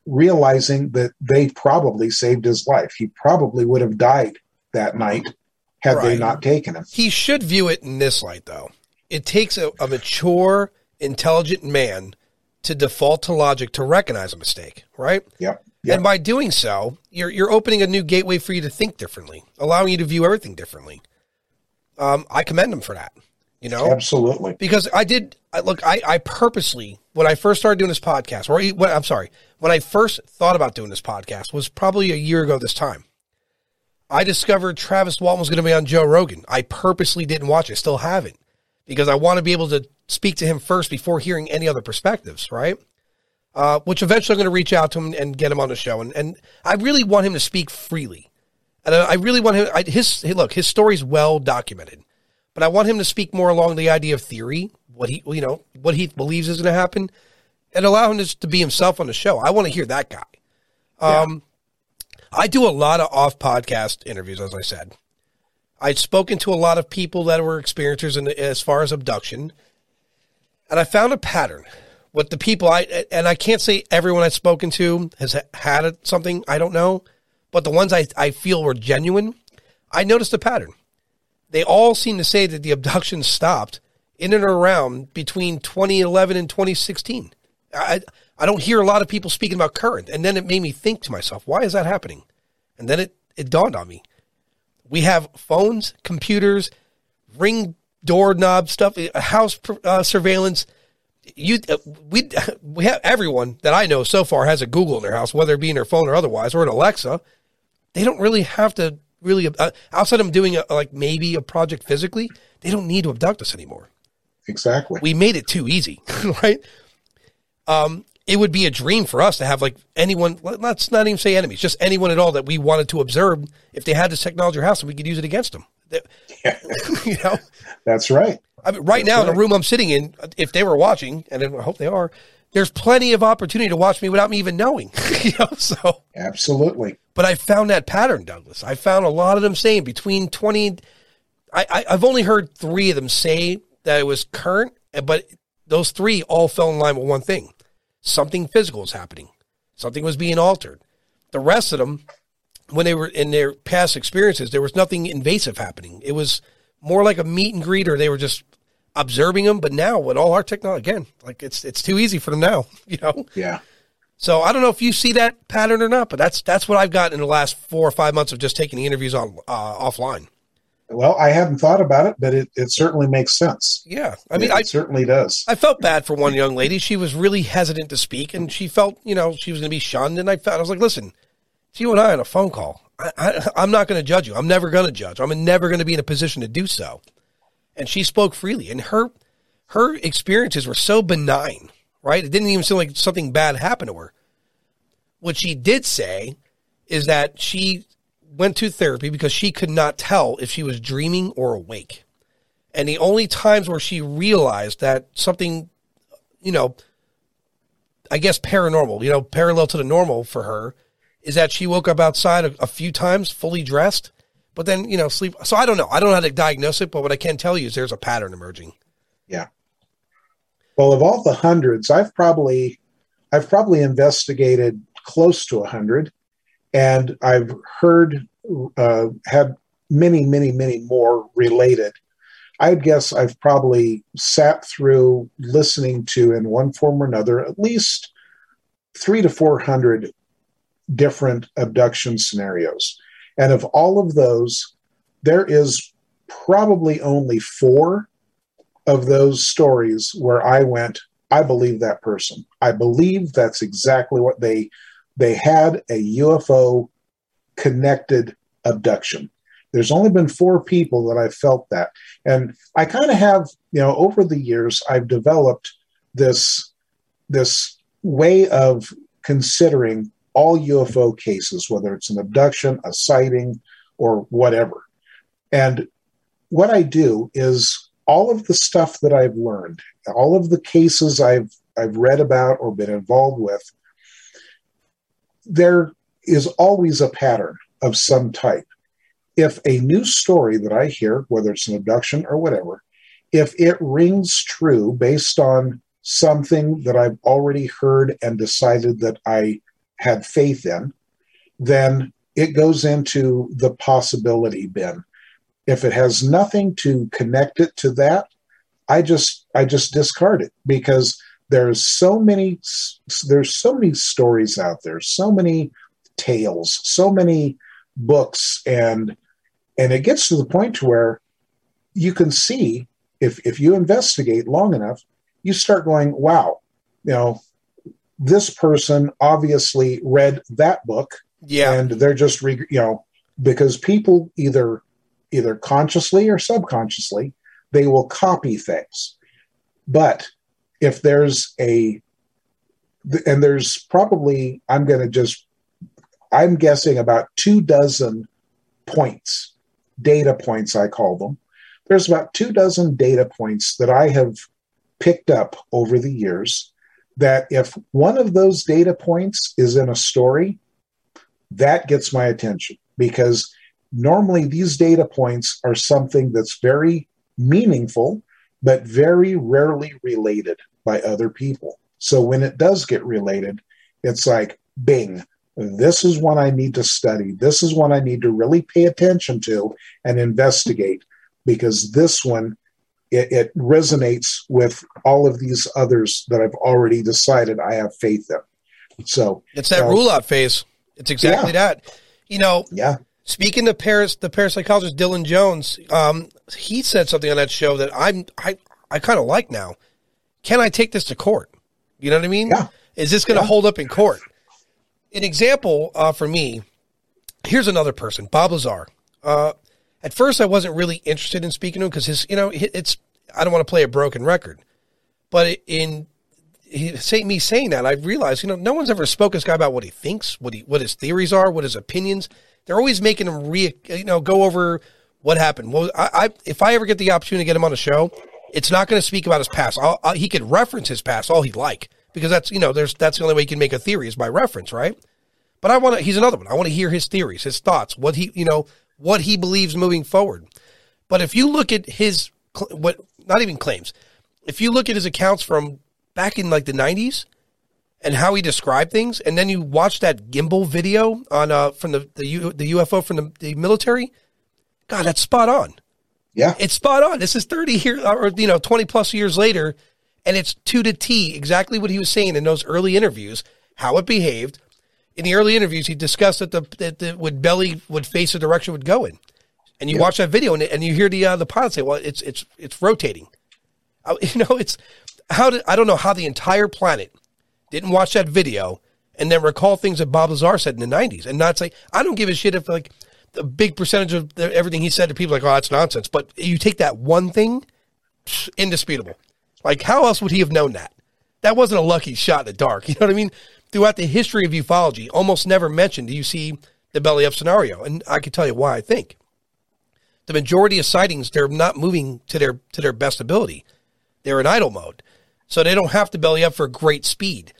realizing that they probably saved his life. He probably would have died that night had right. they not taken him. He should view it in this light, though it takes a, a mature, intelligent man to default to logic to recognize a mistake, right? And by doing so, you're you're opening a new gateway for you to think differently, allowing you to view everything differently. Um, I commend him for that. You know, absolutely. Because I did I, look. I, I purposely when I first started doing this podcast, or when, I'm sorry, when I first thought about doing this podcast was probably a year ago this time. I discovered Travis Walton was going to be on Joe Rogan. I purposely didn't watch it, still haven't because I want to be able to speak to him first before hearing any other perspectives, right? Uh, which eventually I'm going to reach out to him and get him on the show. And, and I really want him to speak freely. And I, really want him, I, his, look, his story's well documented, but I want him to speak more along the idea of theory, what he, you know, what he believes is going to happen and allow him to, to be himself on the show. I want to hear that guy. Um, yeah. I do a lot of off podcast interviews, as I said. I'd spoken to a lot of people that were experiencers in, as far as abduction, and I found a pattern with the people I and I can't say everyone I've spoken to has had something I don't know, but the ones I, I feel were genuine, I noticed a pattern. They all seem to say that the abduction stopped in and around between 2011 and 2016. I I don't hear a lot of people speaking about current, and then it made me think to myself, why is that happening? And then it it dawned on me we have phones, computers, ring doorknob stuff, uh, house uh, surveillance. You, uh, we, we have everyone that I know so far has a Google in their house, whether it be in their phone or otherwise, or an Alexa. They don't really have to really uh, outside of doing a, like maybe a project physically. They don't need to abduct us anymore. Exactly. We made it too easy, right? Um, it would be a dream for us to have like anyone, let's not even say enemies, just anyone at all that we wanted to observe if they had this technology in our house and we could use it against them. Yeah. you know? That's right. I mean, right That's now right. in the room I'm sitting in, if they were watching, and I hope they are, there's plenty of opportunity to watch me without me even knowing. you know, so absolutely. But I found that pattern, Douglas. I found a lot of them saying between 20, I, I I've only heard three of them say that it was current, but those three all fell in line with one thing something physical was happening. Something was being altered. The rest of them, when they were in their past experiences, there was nothing invasive happening. It was more like a meet and greet, or they were just observing them. But now, with all our technology, again, like it's it's too easy for them now. You know? Yeah. So I don't know if you see that pattern or not, but that's that's what I've got in the last four or five months of just taking the interviews on uh, offline. Well, I hadn't thought about it, but it, it certainly makes sense. Yeah, I mean, it I certainly does. I felt bad for one young lady. She was really hesitant to speak, and she felt, you know, she was going to be shunned. And I felt, I was like, listen, it's you and I on a phone call. I, I'm not going to judge you. I'm never going to judge. I'm never going to be in a position to do so. And she spoke freely, and her her experiences were so benign, right? It didn't even seem like something bad happened to her. What she did say is that she went to therapy because she could not tell if she was dreaming or awake. And the only times where she realized that something, you know, I guess paranormal, you know, parallel to the normal for her, is that she woke up outside a, a few times fully dressed, but then, you know, sleep. So I don't know. I don't know how to diagnose it, but what I can tell you is there's a pattern emerging. Yeah. Well, of all the hundreds, I've probably I've probably investigated close to a hundred, and I've heard uh, had many, many, many more related. I'd guess I've probably sat through listening to in one form or another at least three to four hundred different abduction scenarios, and of all of those, there is probably only four of those stories where I went, I believe that person. I believe that's exactly what they they had a UFO connected abduction. There's only been four people that I've felt that. And I kind of have, you know, over the years I've developed this this way of considering all UFO cases, whether it's an abduction, a sighting, or whatever. And what I do is all of the stuff that I've learned, all of the cases I've I've read about or been involved with, there is always a pattern of some type. If a new story that I hear, whether it's an abduction or whatever, if it rings true based on something that I've already heard and decided that I had faith in, then it goes into the possibility bin. If it has nothing to connect it to that i just i just discard it because there's so many there's so many stories out there so many tales so many books and and it gets to the point to where you can see if if you investigate long enough you start going wow you know this person obviously read that book yeah and they're just you know because people either either consciously or subconsciously, they will copy things. But if there's a, and there's probably, I'm going to just, I'm guessing about two dozen points, data points, I call them. There's about two dozen data points that I have picked up over the years that if one of those data points is in a story, that gets my attention because normally these data points are something that's very meaningful, but very rarely related by other people. So when it does get related, it's like, bing, this is one I need to study. This is one I need to really pay attention to and investigate because this one, it, it resonates with all of these others that I've already decided I have faith in. So it's that uh, rule out phase. It's exactly yeah. that. You know, yeah. Speaking to Paris, the parapsychologist Dylan Jones, um, he said something on that show that I'm I I kind of like now. Can I take this to court? You know what I mean? Yeah. Is this going to yeah. hold up in court? An example uh, for me. Here's another person, Bob Lazar. Uh, at first, I wasn't really interested in speaking to him because his, you know, it's I don't want to play a broken record, but in say, me saying that, I realized, you know, no one's ever spoke this guy about what he thinks, what he, what his theories are, what his opinions. They're always making him re, you know, go over what happened. Well, I, I if I ever get the opportunity to get him on a show, it's not going to speak about his past. I'll, I'll, he could reference his past all he'd like because that's you know there's that's the only way he can make a theory is by reference, right? But I want to. He's another one. I want to hear his theories, his thoughts, what he you know what he believes moving forward. But if you look at his what not even claims, if you look at his accounts from back in like the '90s, and how he described things, and then you watch that gimbal video on uh from the the, U, the UFO from the, the military, God, that's spot on. Yeah, it's spot on. This is thirty years or you know twenty plus years later, and it's two to T exactly what he was saying in those early interviews, how it behaved. In the early interviews, he discussed that the that the would belly would face the direction it would go in, and you watch that video and, and you hear the uh, the pilot say, "Well, it's it's it's rotating." the uh, the. I, you know, it's how did I don't know how the entire planet didn't watch that video and then recall things that Bob Lazar said in the '90s and not say, "I don't give a shit if like a big percentage of the, everything he said to people like, oh, that's nonsense." But you take that one thing, indisputable. Like, how else would he have known that? That wasn't a lucky shot in the dark. You know what I mean? Throughout the history of ufology, almost never mentioned do you see the belly up scenario, and I can tell you why. I think the majority of sightings they're not moving to their to their best ability. They're in idle mode, so they don't have to belly up for great speed.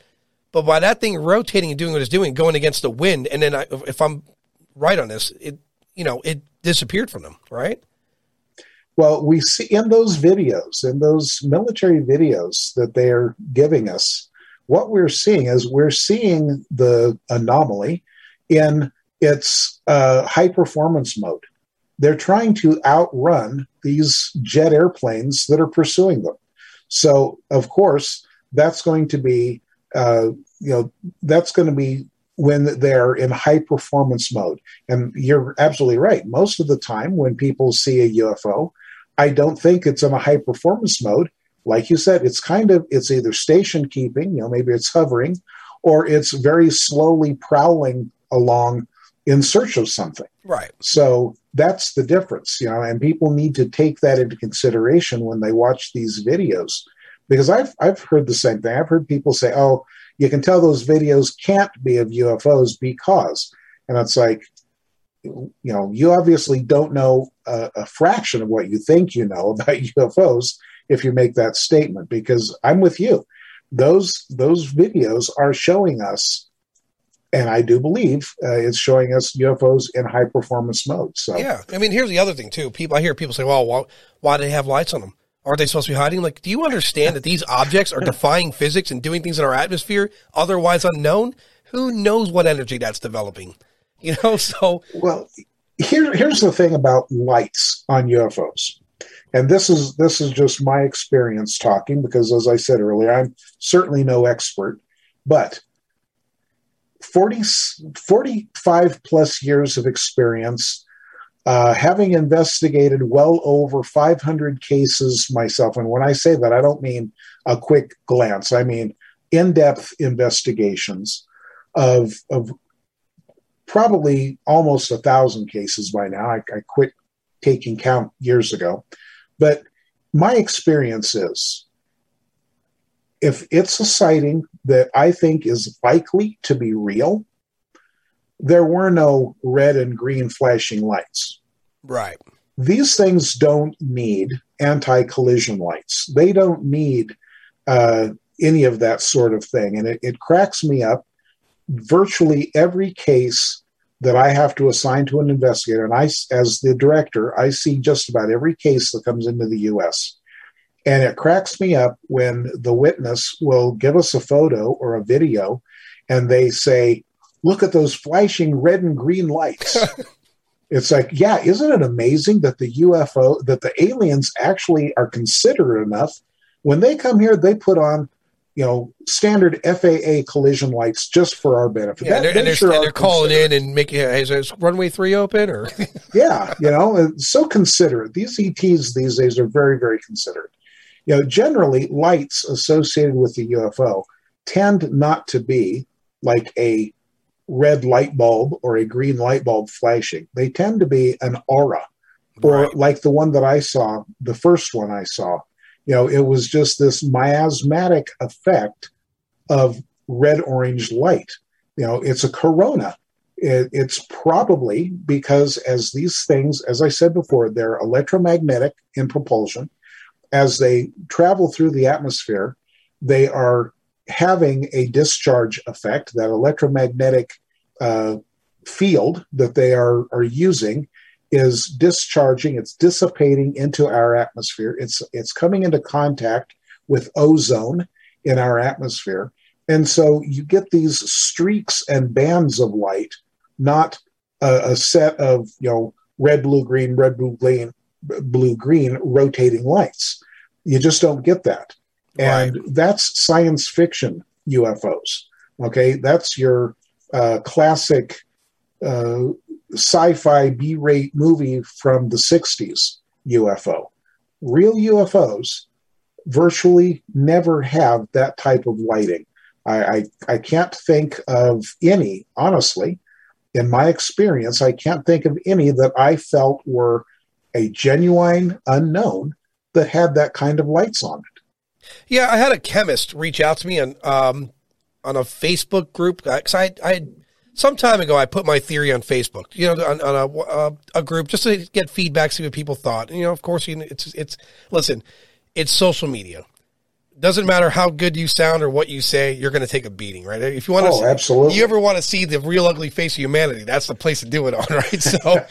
But by that thing rotating and doing what it's doing, going against the wind, and then I, if I'm right on this, it you know it disappeared from them, right? Well, we see in those videos, in those military videos that they are giving us, what we're seeing is we're seeing the anomaly in its uh, high performance mode they're trying to outrun these jet airplanes that are pursuing them. So, of course, that's going to be, uh, you know, that's going to be when they're in high performance mode. And you're absolutely right. Most of the time, when people see a UFO, I don't think it's in a high performance mode. Like you said, it's kind of it's either station keeping, you know, maybe it's hovering, or it's very slowly prowling along in search of something. Right. So that's the difference, you know, and people need to take that into consideration when they watch these videos. Because I've I've heard the same thing. I've heard people say, "Oh, you can tell those videos can't be of UFOs because," and it's like, you know, you obviously don't know a, a fraction of what you think you know about UFOs if you make that statement. Because I'm with you; those those videos are showing us and I do believe uh, it's showing us UFOs in high performance mode. So yeah, I mean, here's the other thing too. People, I hear people say, "Well, why, why do they have lights on them? Aren't they supposed to be hiding?" Like, do you understand that these objects are defying physics and doing things in our atmosphere otherwise unknown? Who knows what energy that's developing? You know, so well. Here, here's the thing about lights on UFOs, and this is this is just my experience talking because, as I said earlier, I'm certainly no expert, but 40, 45 plus years of experience, uh, having investigated well over 500 cases myself. And when I say that, I don't mean a quick glance, I mean in depth investigations of, of probably almost a thousand cases by now. I, I quit taking count years ago. But my experience is if it's a sighting that I think is likely to be real, there were no red and green flashing lights. Right. These things don't need anti collision lights, they don't need uh, any of that sort of thing. And it, it cracks me up. Virtually every case that I have to assign to an investigator, and I, as the director, I see just about every case that comes into the U.S. And it cracks me up when the witness will give us a photo or a video and they say, Look at those flashing red and green lights. it's like, yeah, isn't it amazing that the UFO, that the aliens actually are considerate enough when they come here, they put on you know, standard FAA collision lights just for our benefit. Yeah, that, and they're, they're, sure and they're calling in and making, is, is runway three open or? yeah, you know, so considerate. These ETs these days are very, very considerate you know, generally lights associated with the UFO tend not to be like a red light bulb or a green light bulb flashing. They tend to be an aura, or right. like the one that I saw, the first one I saw. You know, it was just this miasmatic effect of red orange light. You know, it's a corona. It, it's probably because, as these things, as I said before, they're electromagnetic in propulsion as they travel through the atmosphere, they are having a discharge effect, that electromagnetic uh, field that they are, are using is discharging, it's dissipating into our atmosphere. It's, it's coming into contact with ozone in our atmosphere. And so you get these streaks and bands of light, not a, a set of, you know, red, blue, green, red, blue, green, blue green rotating lights. You just don't get that. And right. that's science fiction UFOs. Okay, that's your uh, classic uh, sci-fi B-rate movie from the 60s UFO. Real UFOs virtually never have that type of lighting. I, I, I can't think of any, honestly, in my experience, I can't think of any that I felt were a genuine unknown that had that kind of lights on it. Yeah, I had a chemist reach out to me on um, on a Facebook group because I, I had some time ago I put my theory on Facebook, you know, on, on a, a, a group just to get feedback, see what people thought. And, you know, of course, you know, it's it's listen, it's social media. Doesn't matter how good you sound or what you say, you're going to take a beating, right? If you want to, oh, absolutely. You ever want to see the real ugly face of humanity? That's the place to do it on, right? So,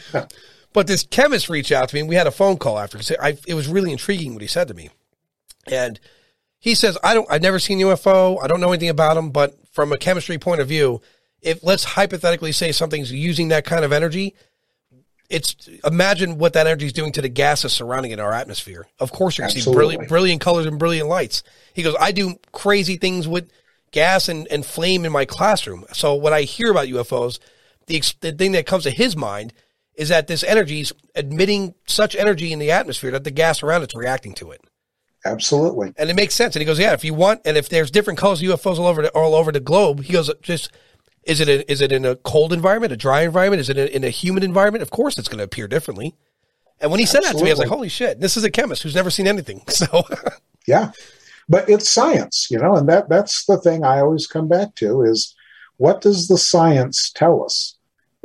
but this chemist reached out to me, and we had a phone call after. I, it was really intriguing what he said to me, and he says, "I don't, I've never seen UFO. I don't know anything about them, but from a chemistry point of view, if let's hypothetically say something's using that kind of energy, it's imagine what that energy is doing to the gases surrounding in our atmosphere. Of course, you're going to see brilliant, brilliant colors and brilliant lights. He goes, I do crazy things with gas and, and flame in my classroom. So when I hear about UFOs, the, the thing that comes to his mind is that this energy is admitting such energy in the atmosphere that the gas around it's reacting to it. Absolutely. And it makes sense. And he goes, yeah, if you want, and if there's different colors of UFOs all over the, all over the globe, he goes, just is it a, is it in a cold environment, a dry environment? Is it in a humid environment? Of course, it's going to appear differently. And when he said Absolutely. that to me, I was like, "Holy shit! This is a chemist who's never seen anything." So, yeah, but it's science, you know, and that that's the thing I always come back to is what does the science tell us?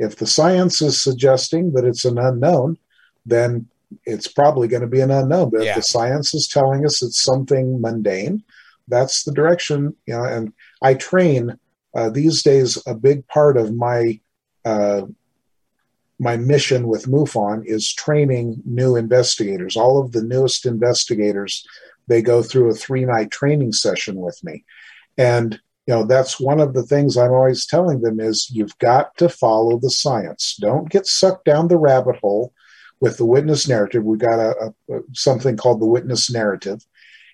If the science is suggesting that it's an unknown, then it's probably going to be an unknown. But yeah. if the science is telling us it's something mundane, that's the direction, you know. And I train uh, these days, a big part of my uh, my mission with MUFON is training new investigators. All of the newest investigators, they go through a three night training session with me, and you know that's one of the things I'm always telling them is you've got to follow the science. Don't get sucked down the rabbit hole with the witness narrative. We've got a, a something called the witness narrative,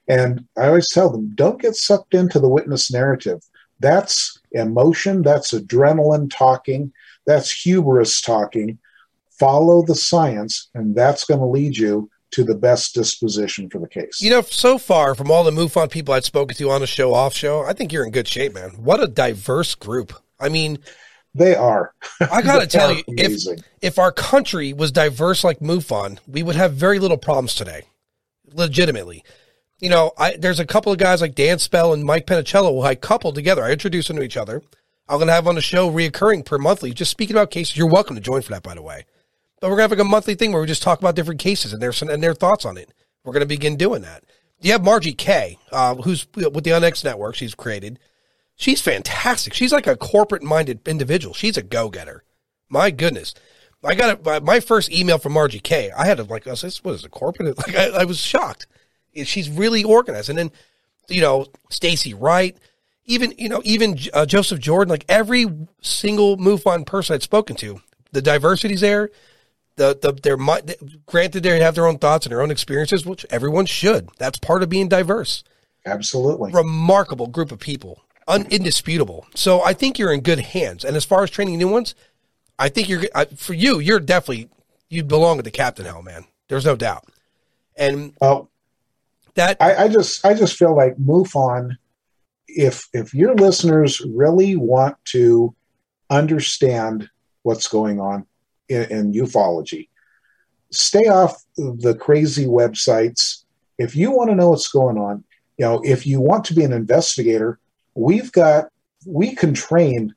and I always tell them don't get sucked into the witness narrative. That's emotion, that's adrenaline talking, that's hubris talking. Follow the science, and that's going to lead you to the best disposition for the case. You know, so far from all the MUFON people I've spoken to on the show, off show, I think you're in good shape, man. What a diverse group. I mean, they are. I got to tell you, if if our country was diverse like MUFON, we would have very little problems today. Legitimately you know, I, there's a couple of guys like Dan Spell and Mike Penicello who I coupled together. I introduced them to each other. I'm going to have on the show reoccurring per monthly, just speaking about cases. You're welcome to join for that, by the way. But we're to have like a monthly thing where we just talk about different cases and their, and their thoughts on it. We're to begin doing that. You have Margie Kay, uh, who's with the UNX network she's created. She's fantastic. She's like a corporate minded individual. She's a go getter. My goodness. I got a, my first email from Margie Kay. I had to like, I was, what is it, corporate? Like, I, I was shocked she's really organized. And then, you know, Stacy Wright, even you know, even uh, Joseph Jordan, like every single MUFON person I'd spoken to, the diversity's there. The the their granted they have their own thoughts and their own experiences, which everyone should. That's part of being diverse. Absolutely, remarkable group of people, un, indisputable. So I think you're in good hands. And as far as training new ones, I think you're for you. You're definitely you belong with the captain hell, man. There's no doubt. And well, that I, I just I just feel like MUFON. If if your listeners really want to understand what's going on in, ufology, stay off the crazy websites. If you want to know what's going on, you know, if you want to be an investigator, we've got we can train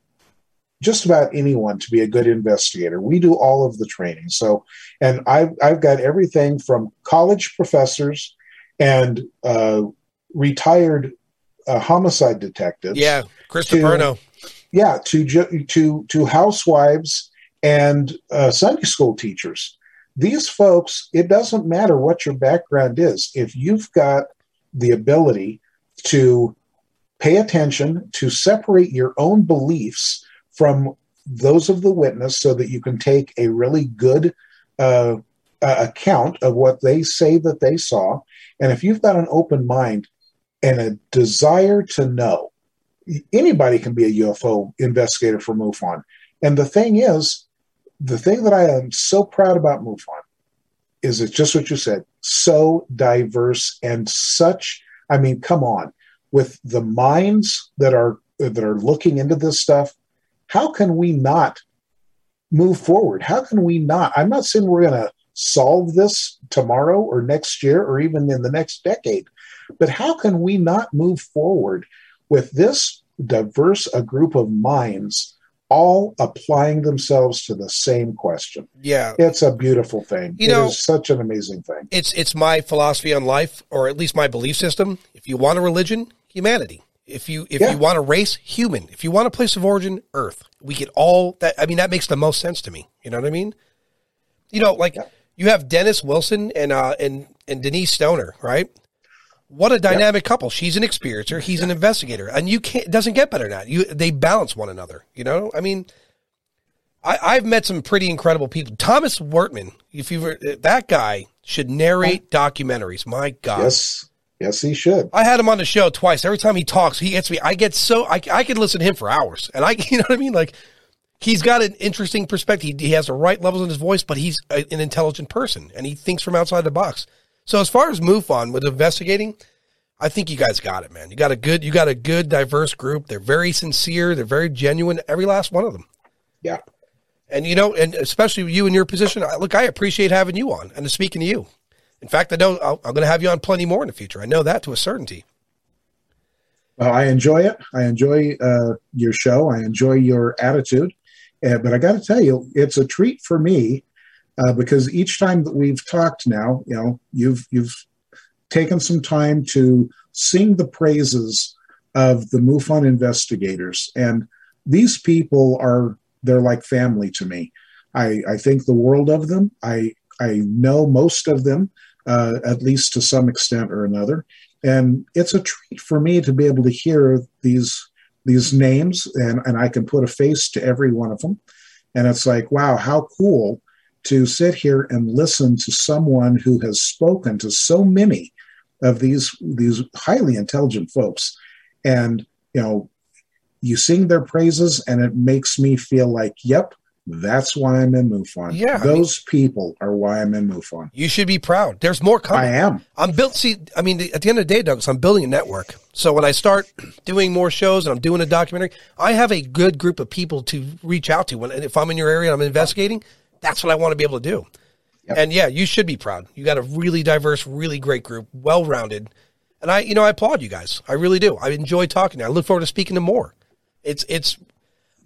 just about anyone to be a good investigator. We do all of the training. So, and I've I've got everything from college professors and uh, retired uh, homicide detectives. Yeah, Christopher. Bruno. Yeah, to to to housewives and uh, Sunday school teachers. These folks, it doesn't matter what your background is. If you've got the ability to pay attention, to separate your own beliefs from those of the witness so that you can take a really good uh, account of what they say that they saw and if you've got an open mind and a desire to know, anybody can be a UFO investigator for MUFON. And the thing is, the thing that I am so proud about MUFON is it's just what you said, so diverse and such. I mean, come on, with the minds that are that are looking into this stuff, how can we not move forward? How can we not? I'm not saying we're going to solve this tomorrow or next year or even in the next decade, but how can we not move forward with this diverse a group of minds all applying themselves to the same question? Yeah. It's a beautiful thing. You know, it is such an amazing thing. It's it's my philosophy on life, or at least my belief system. If you want a religion, humanity. If you if Yeah. you want a race, human. If you want a place of origin, Earth. We get all that. I mean, that makes the most sense to me. You know what I mean? You know, like Yeah. you have Dennis Wilson and uh and and Denise Stoner, right? What a dynamic couple. She's an experiencer, he's an investigator, and you can't. It doesn't get better than that. You they balance one another. You know, I mean. I, I've met some pretty incredible people. Thomas Wortman, if you were that guy, should narrate documentaries. My God, Yes. Yes, he should. I had him on the show twice. Every time he talks, he gets me. I get so I I could listen to him for hours, and I you know what I mean. Like he's got an interesting perspective. He, he has the right levels in his voice, but he's a, an intelligent person, and he thinks from outside the box. So as far as MUFON with investigating, I think you guys got it, man. You got a good you got a good diverse group. They're very sincere. They're very genuine. Every last one of them. Yeah. And you know, and especially you in your position, I- look, I appreciate having you on and speaking to you. In fact, I know I'll, I'm going to have you on plenty more in the future. I know that to a certainty. Well, I enjoy it. I enjoy uh, your show. I enjoy your attitude. Uh, but I got to tell you, it's a treat for me uh, because each time that we've talked now, you know, you've you've taken some time to sing the praises of the MUFON investigators, and these people are they're like family to me. I, I think the world of them. I I know most of them, uh, at least to some extent or another and it's a treat for me to be able to hear these these names and and I can put a face to every one of them and it's like wow how cool to sit here and listen to someone who has spoken to so many of these these highly intelligent folks and you know you sing their praises and it makes me feel like yep that's why I'm in MUFON. Yeah, I those people are why I'm in MUFON. You should be proud. There's more coming. I am. I'm built. See, I mean, at the end of the day, Douglas, I'm building a network. So when I start doing more shows and I'm doing a documentary, I have a good group of people to reach out to. When if I'm in your area and I'm investigating, that's what I want to be able to do. Yep. And yeah, you should be proud. You got a really diverse, really great group, well rounded. And I, you know, I applaud you guys. I really do. I enjoy talking. to you. I look forward to speaking to more. It's it's.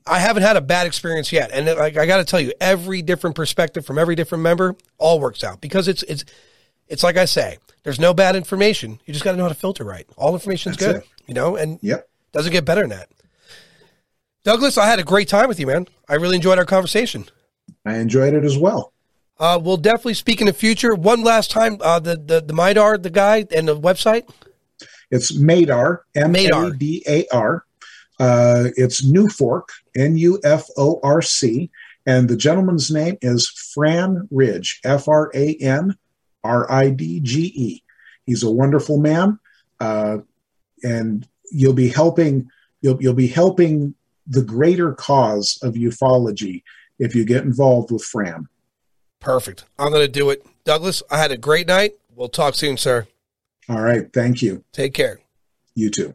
I haven't had a bad experience yet, and like I got to tell you, every different perspective from every different member all works out because it's it's it's like I say, there's no bad information. You just got to know how to filter right. All information's That's good, it. you know, and Yep. doesn't get better than that. Douglas, I had a great time with you, man. I really enjoyed our conversation. I enjoyed it as well. Uh, we'll definitely speak in the future. One last time, uh, the the the MADAR, the guy, and the website. It's Madar, M A D A R. Uh, it's NUFORC, N U F O R C. And the gentleman's name is Fran Ridge, F R A N R I D G E. He's a wonderful man. Uh, and you'll be helping you'll, you'll be helping the greater cause of ufology if you get involved with Fran. Perfect. I'm going to do it. Douglas, I had a great night. We'll talk soon, sir. All right. Thank you. Take care. You too.